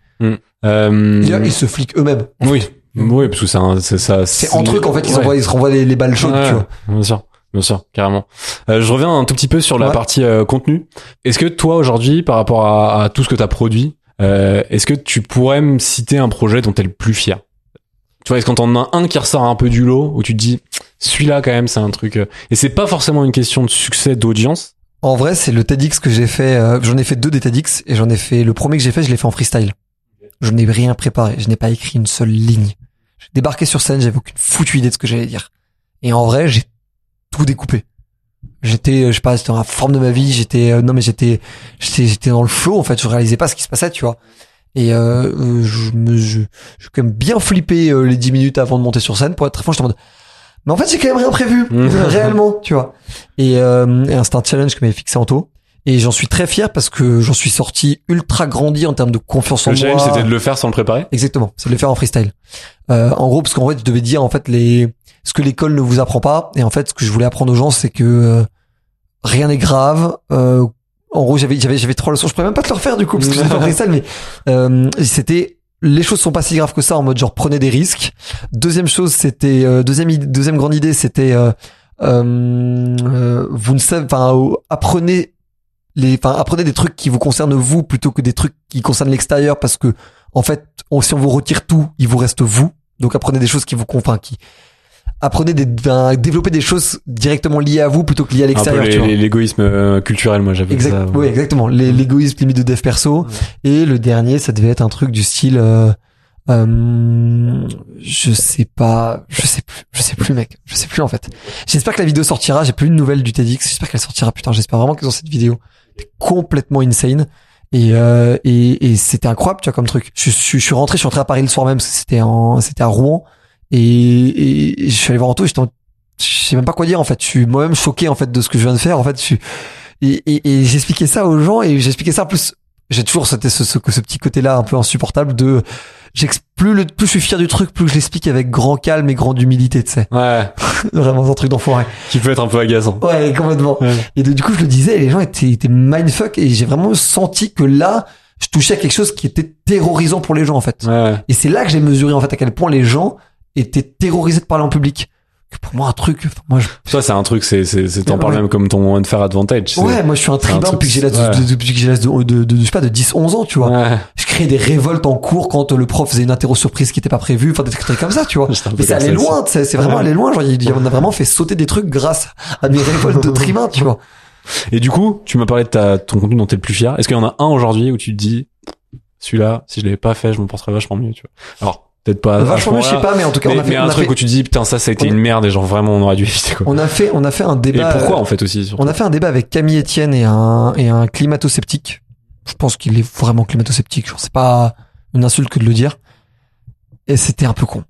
Euh, Et D'ailleurs, ils se fliquent eux-mêmes. oui. Oui, parce que c'est un- c'est ça. C'est entre eux qu'en fait ils, Ouais. envoient, ils se renvoient les, les balles chaudes, Ouais, tu vois. Bien sûr, bien sûr, carrément. Euh, je reviens un tout petit peu sur la Ouais. partie euh, contenu. Est-ce que toi aujourd'hui, par rapport à, à tout ce que tu as produit, euh, est-ce que tu pourrais me citer un projet dont tu es le plus fier? Tu vois, est-ce qu'on t'en a un qui ressort un peu du lot où tu te dis celui-là quand même c'est un truc euh, et c'est pas forcément une question de succès d'audience? En vrai, c'est le TEDx que j'ai fait. euh, j'en ai fait deux des TEDx et j'en ai fait le premier que j'ai fait, je l'ai fait en freestyle. Je n'ai rien préparé, je n'ai pas écrit une seule ligne. J'ai débarqué sur scène, j'avais aucune foutue idée de ce que j'allais dire. Et en vrai, j'ai tout découpé. J'étais, euh, je sais pas, c'était dans la forme de ma vie. J'étais, euh, non mais j'étais, j'étais, j'étais dans le flow. En fait, je réalisais pas ce qui se passait, tu vois. Et euh, je me, je, je suis quand même bien flippé euh, les 10 minutes avant de monter sur scène. Pour être très franc, j'étais en mode, mais en fait, j'ai quand même rien prévu, [laughs] Mhm. [laughs] réellement, tu vois. Et, euh, et c'était un challenge que m'avait fixé Anto. Et j'en suis très fier parce que j'en suis sorti ultra grandi en termes de confiance en Le challenge moi. c'était de le faire sans le préparer? Exactement, c'est de le faire en freestyle. Euh, en gros, parce qu'en fait, je devais dire en fait les ce que l'école ne vous apprend pas. Et en fait, ce que je voulais apprendre aux gens, c'est que euh, rien n'est grave. Euh, en gros, j'avais j'avais j'avais trois leçons. Je pourrais même pas te le refaire du coup parce que j'étais en freestyle, mais euh, c'était les choses sont pas si graves que ça en mode genre prenez des risques. Deuxième chose, c'était euh, deuxième deuxième grande idée, c'était euh, euh, euh, vous ne savez, enfin apprenez les, enfin apprenez des trucs qui vous concernent vous plutôt que des trucs qui concernent l'extérieur parce que en fait, on- si on vous retire tout, il vous reste vous. Donc apprenez des choses qui vous convainquent, qui apprenez des, ben, développer des choses directement liées à vous plutôt que liées à l'extérieur. l'égoïsme euh, culturel, moi j'avais Exact, ça. oui, exactement. Les- L'égoïsme limite de dev perso. Et le dernier, ça devait être un truc du style, euh, euh, je sais pas, je sais plus, je sais plus, mec, je sais plus en fait. J'espère que la vidéo sortira. J'ai plus de nouvelles du TEDx. J'espère qu'elle sortira. Putain, j'espère vraiment qu'ils ont cette vidéo. C'est complètement insane. Et, euh, et, et c'était incroyable, tu vois, comme truc. Je, suis- je suis rentré, je suis rentré à Paris le soir même, c'était en, c'était à Rouen. Et, et je suis allé voir Anto, j'étais en- je sais même pas quoi dire, en fait. Je suis moi-même choqué, en fait, de ce que je viens de faire. En fait, je suis, et, et, et j'expliquais ça aux gens, et j'expliquais ça en plus. J'ai toujours ce, ce, ce, ce petit côté-là un peu insupportable de, plus le, plus je suis fier du truc, plus je l'explique avec grand calme et grande humilité, tu sais. Ouais, [laughs] Vraiment un truc d'enfoiré. qui peut être un peu agaçant. Ouais, complètement. Ouais. Et de- du coup, je le disais, et les gens étaient, étaient mindfuck, et j'ai vraiment senti que là, je touchais à quelque chose qui était terrorisant pour les gens, en fait. Ouais. Et c'est là que j'ai mesuré, en fait, à quel point les gens étaient terrorisés de parler en public. Pour moi, un truc, moi, je, Ça, c'est un truc, c'est, c'est, t'en Ouais. parles même comme ton unfair advantage. c'est- ouais, moi, je suis un tribun depuis que j'ai l'âge de, de- depuis que j'ai l'âge de, de, de, je sais pas, de 10, 11 ans, tu vois. Ouais. Je créais des révoltes en cours quand le prof faisait une interro surprise qui était pas prévue, enfin, des trucs comme ça, tu vois. Mais ça aussi. loin, c'est vraiment allé loin. Genre, il on a vraiment fait sauter des trucs grâce à mes révoltes de tribun, tu vois. Et du coup, tu m'as parlé de ta, ton contenu dont t'es le plus fier. Est-ce qu'il y en a un aujourd'hui où tu te dis, celui-là, si je l'avais pas fait, je m'en porterais vachement mieux, tu vois? Alors, peut-être pas. Vachement mieux, je sais pas, mais en tout cas, Mais, on a fait, mais on un a truc fait- où tu dis, putain, ça, ça a été a- une merde et genre vraiment, on aurait dû éviter, quoi. on a fait, on a fait un Et débat. pourquoi, euh, en fait, aussi, surtout On a fait un débat avec Camille Etienne et un, et un climato-sceptique. Je pense qu'il est vraiment climato-sceptique. Genre, c'est pas une insulte que de le dire. Et c'était un peu con.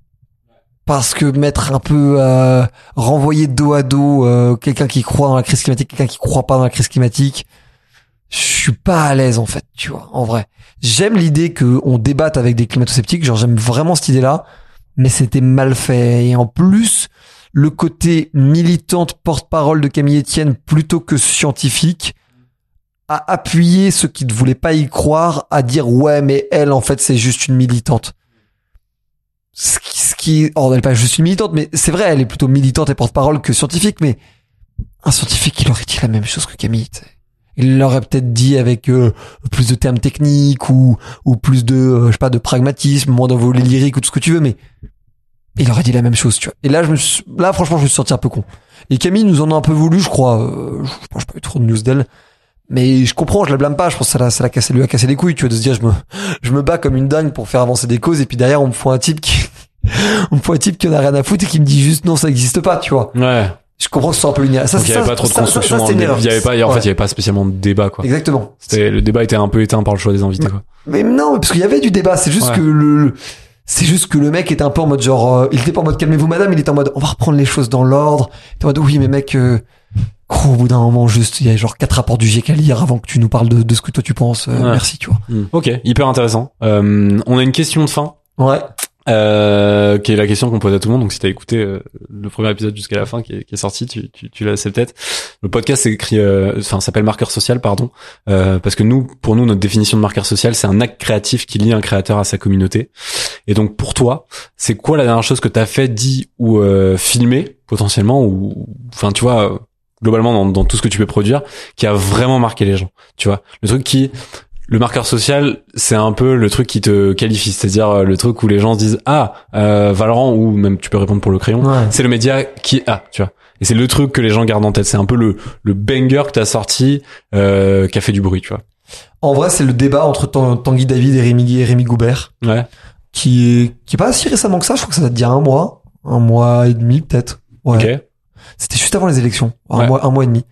Parce que mettre un peu, euh, renvoyer dos à dos, euh, quelqu'un qui croit dans la crise climatique, quelqu'un qui croit pas dans la crise climatique, je suis pas à l'aise, en fait, tu vois, en vrai. J'aime l'idée que on débatte avec des climato-sceptiques. Genre, j'aime vraiment cette idée-là. Mais c'était mal fait. Et en plus, le côté militante porte-parole de Camille Etienne plutôt que scientifique a appuyé ceux qui ne voulaient pas y croire à dire ouais mais elle en fait c'est juste une militante. Ce qui, ce qui oh, elle pas juste une militante mais c'est vrai elle est plutôt militante et porte-parole que scientifique mais un scientifique il aurait dit la même chose que Camille. tu sais. Il l'aurait peut-être dit avec euh, plus de termes techniques ou ou plus de euh, je sais pas de pragmatisme, moins d'envolée lyrique ou tout ce que tu veux mais il aurait dit la même chose, tu vois. Et là, je me suis, là, franchement, je me suis senti un peu con. Et Camille nous en a un peu voulu, je crois. Euh, je pense pas eu trop de news d'elle. Mais je comprends, je la blâme pas. Je pense que ça ça l'a cassé, lui a cassé les couilles, tu vois, de se dire, je me, je me bats comme une dingue pour faire avancer des causes, et puis derrière, on me fout un type qui, [laughs] on me fout un type qui en a rien à foutre et qui me dit juste non, ça existe pas, tu vois. Ouais. Je comprends que ce soit un peu erreur. Ça, Donc, il y ça, avait pas trop de ça, construction dans le débat. Il y avait pas, en fait, il y avait pas spécialement de débat, quoi. Exactement. C'était, le débat était un peu éteint par le choix des invités, quoi. Mais non, parce qu'il y avait du débat. C'est juste Ouais. que le, le- c'est juste que le mec était un peu en mode genre, euh, il était pas en mode calmez-vous madame, il était en mode on va reprendre les choses dans l'ordre. Il était en mode oui mais mec, euh, gros, au bout d'un moment juste, il y a genre quatre rapports du GIEC à lire avant que tu nous parles de, de ce que toi tu penses. Euh, Ouais. Merci, tu vois. Hmm. Ok, hyper intéressant. On a une question de fin. Ouais. Euh, qui est la question qu'on pose à tout le monde. Donc, si t'as écouté euh, le premier épisode jusqu'à la fin qui est, qui est sorti, tu, tu, tu l'as c'est peut-être. Le podcast c'est écrit, euh, enfin, s'appelle marqueur social, pardon, euh, parce que nous, pour nous, notre définition de marqueur social, c'est un acte créatif qui lie un créateur à sa communauté. Et donc, pour toi, c'est quoi la dernière chose que t'as fait, dit ou filmé potentiellement, ou, enfin, tu vois. globalement dans, dans tout ce que tu peux produire qui a vraiment marqué les gens tu vois le truc qui le marqueur social, c'est un peu le truc qui te qualifie, c'est-à-dire euh, le truc où les gens se disent ah euh, Valorant ou même tu peux répondre pour le crayon, Ouais. c'est le média qui ah tu vois. Et c'est le truc que les gens gardent en tête. C'est un peu le le banger que t'as sorti euh, qui a fait du bruit, tu vois. En vrai, c'est le débat entre Tan- Tanguy David et Rémi, et Rémi Goubert, Ouais. qui est, qui est pas si récemment que ça. Je crois que ça date d'il y a un mois, un mois et demi peut-être. Ouais. C'était juste avant les élections, un Ouais. mois, un mois et demi.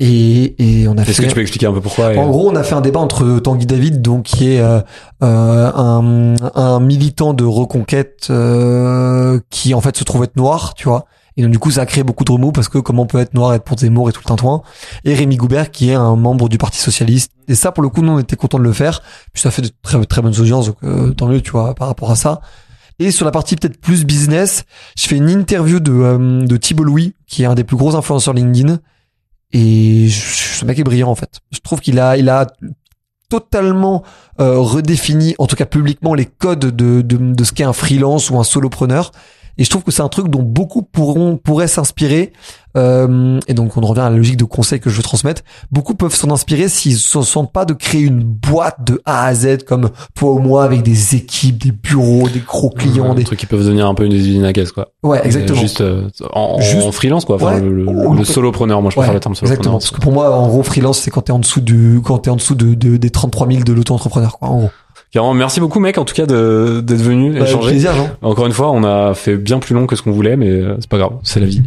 Et, et on a Est-ce fait. que tu peux expliquer un peu pourquoi et- En gros, on a fait un débat entre Tanguy David, donc qui est euh, euh, un, un militant de reconquête euh, qui en fait se trouve être noir, tu vois. Et donc du coup, ça a créé beaucoup de remous parce que comment on peut être noir, être pour Zemmour et tout le tintouin. Et Rémi Goubert, qui est un membre du Parti socialiste. Et ça, pour le coup, nous, on était contents de le faire. Puis ça fait de très très bonnes audiences, donc euh, tant mieux, tu vois, par rapport à ça. Et sur la partie peut-être plus business, je fais une interview de, euh, de Thibault Louis, qui est un des plus gros influenceurs LinkedIn. Et ce mec est brillant en fait. Je trouve qu'il a, il a totalement euh, redéfini, en tout cas publiquement, les codes de, de, de ce qu'est un freelance ou un solopreneur. Et je trouve que c'est un truc dont beaucoup pourront pourraient s'inspirer. Euh, et donc on revient à la logique de conseil que je veux transmettre. Beaucoup peuvent s'en inspirer s'ils se sentent pas de créer une boîte de A à Z comme toi ou moi avec des équipes, des bureaux, des gros clients, des des trucs qui peuvent devenir un peu une usine à gaz quoi. ouais exactement. Juste, euh, en, freelance quoi. Enfin, Ouais. le, le- Ou- le solopreneur, moi je préfère Ouais, le terme Exactement. solopreneur. Parce que pour moi, en gros, freelance, c'est quand t'es en dessous du, quand t'es en dessous de, de- des 33 000 de l'auto-entrepreneur, quoi. En gros. Carrément, merci beaucoup mec en tout cas d'être venu Bah, avec échanger. plaisir, Jean. Encore une fois, on a fait bien plus long que ce qu'on voulait, mais euh, c'est pas grave, c'est la vie.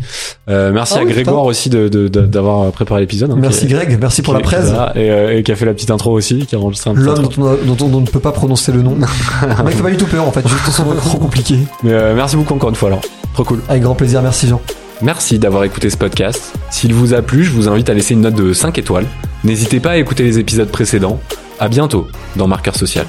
Euh, merci Ah à oui, Grégoire aussi de- de- de- d'avoir préparé l'épisode. hein, Merci Greg, merci pour la presse. et, euh, et qui a fait la petite intro aussi, qui a enregistré un L'homme dont, on- dont ne peut pas prononcer le nom. Le [laughs] mec fait pas du tout peur, en fait. Juste son trop compliqué. Mais euh, merci beaucoup encore une fois alors. Trop cool. Avec grand plaisir, merci Jean. Merci d'avoir écouté ce podcast. S'il vous a plu, je vous invite à laisser une note de 5 étoiles. N'hésitez pas à écouter les épisodes précédents. À bientôt dans Marqueur Social.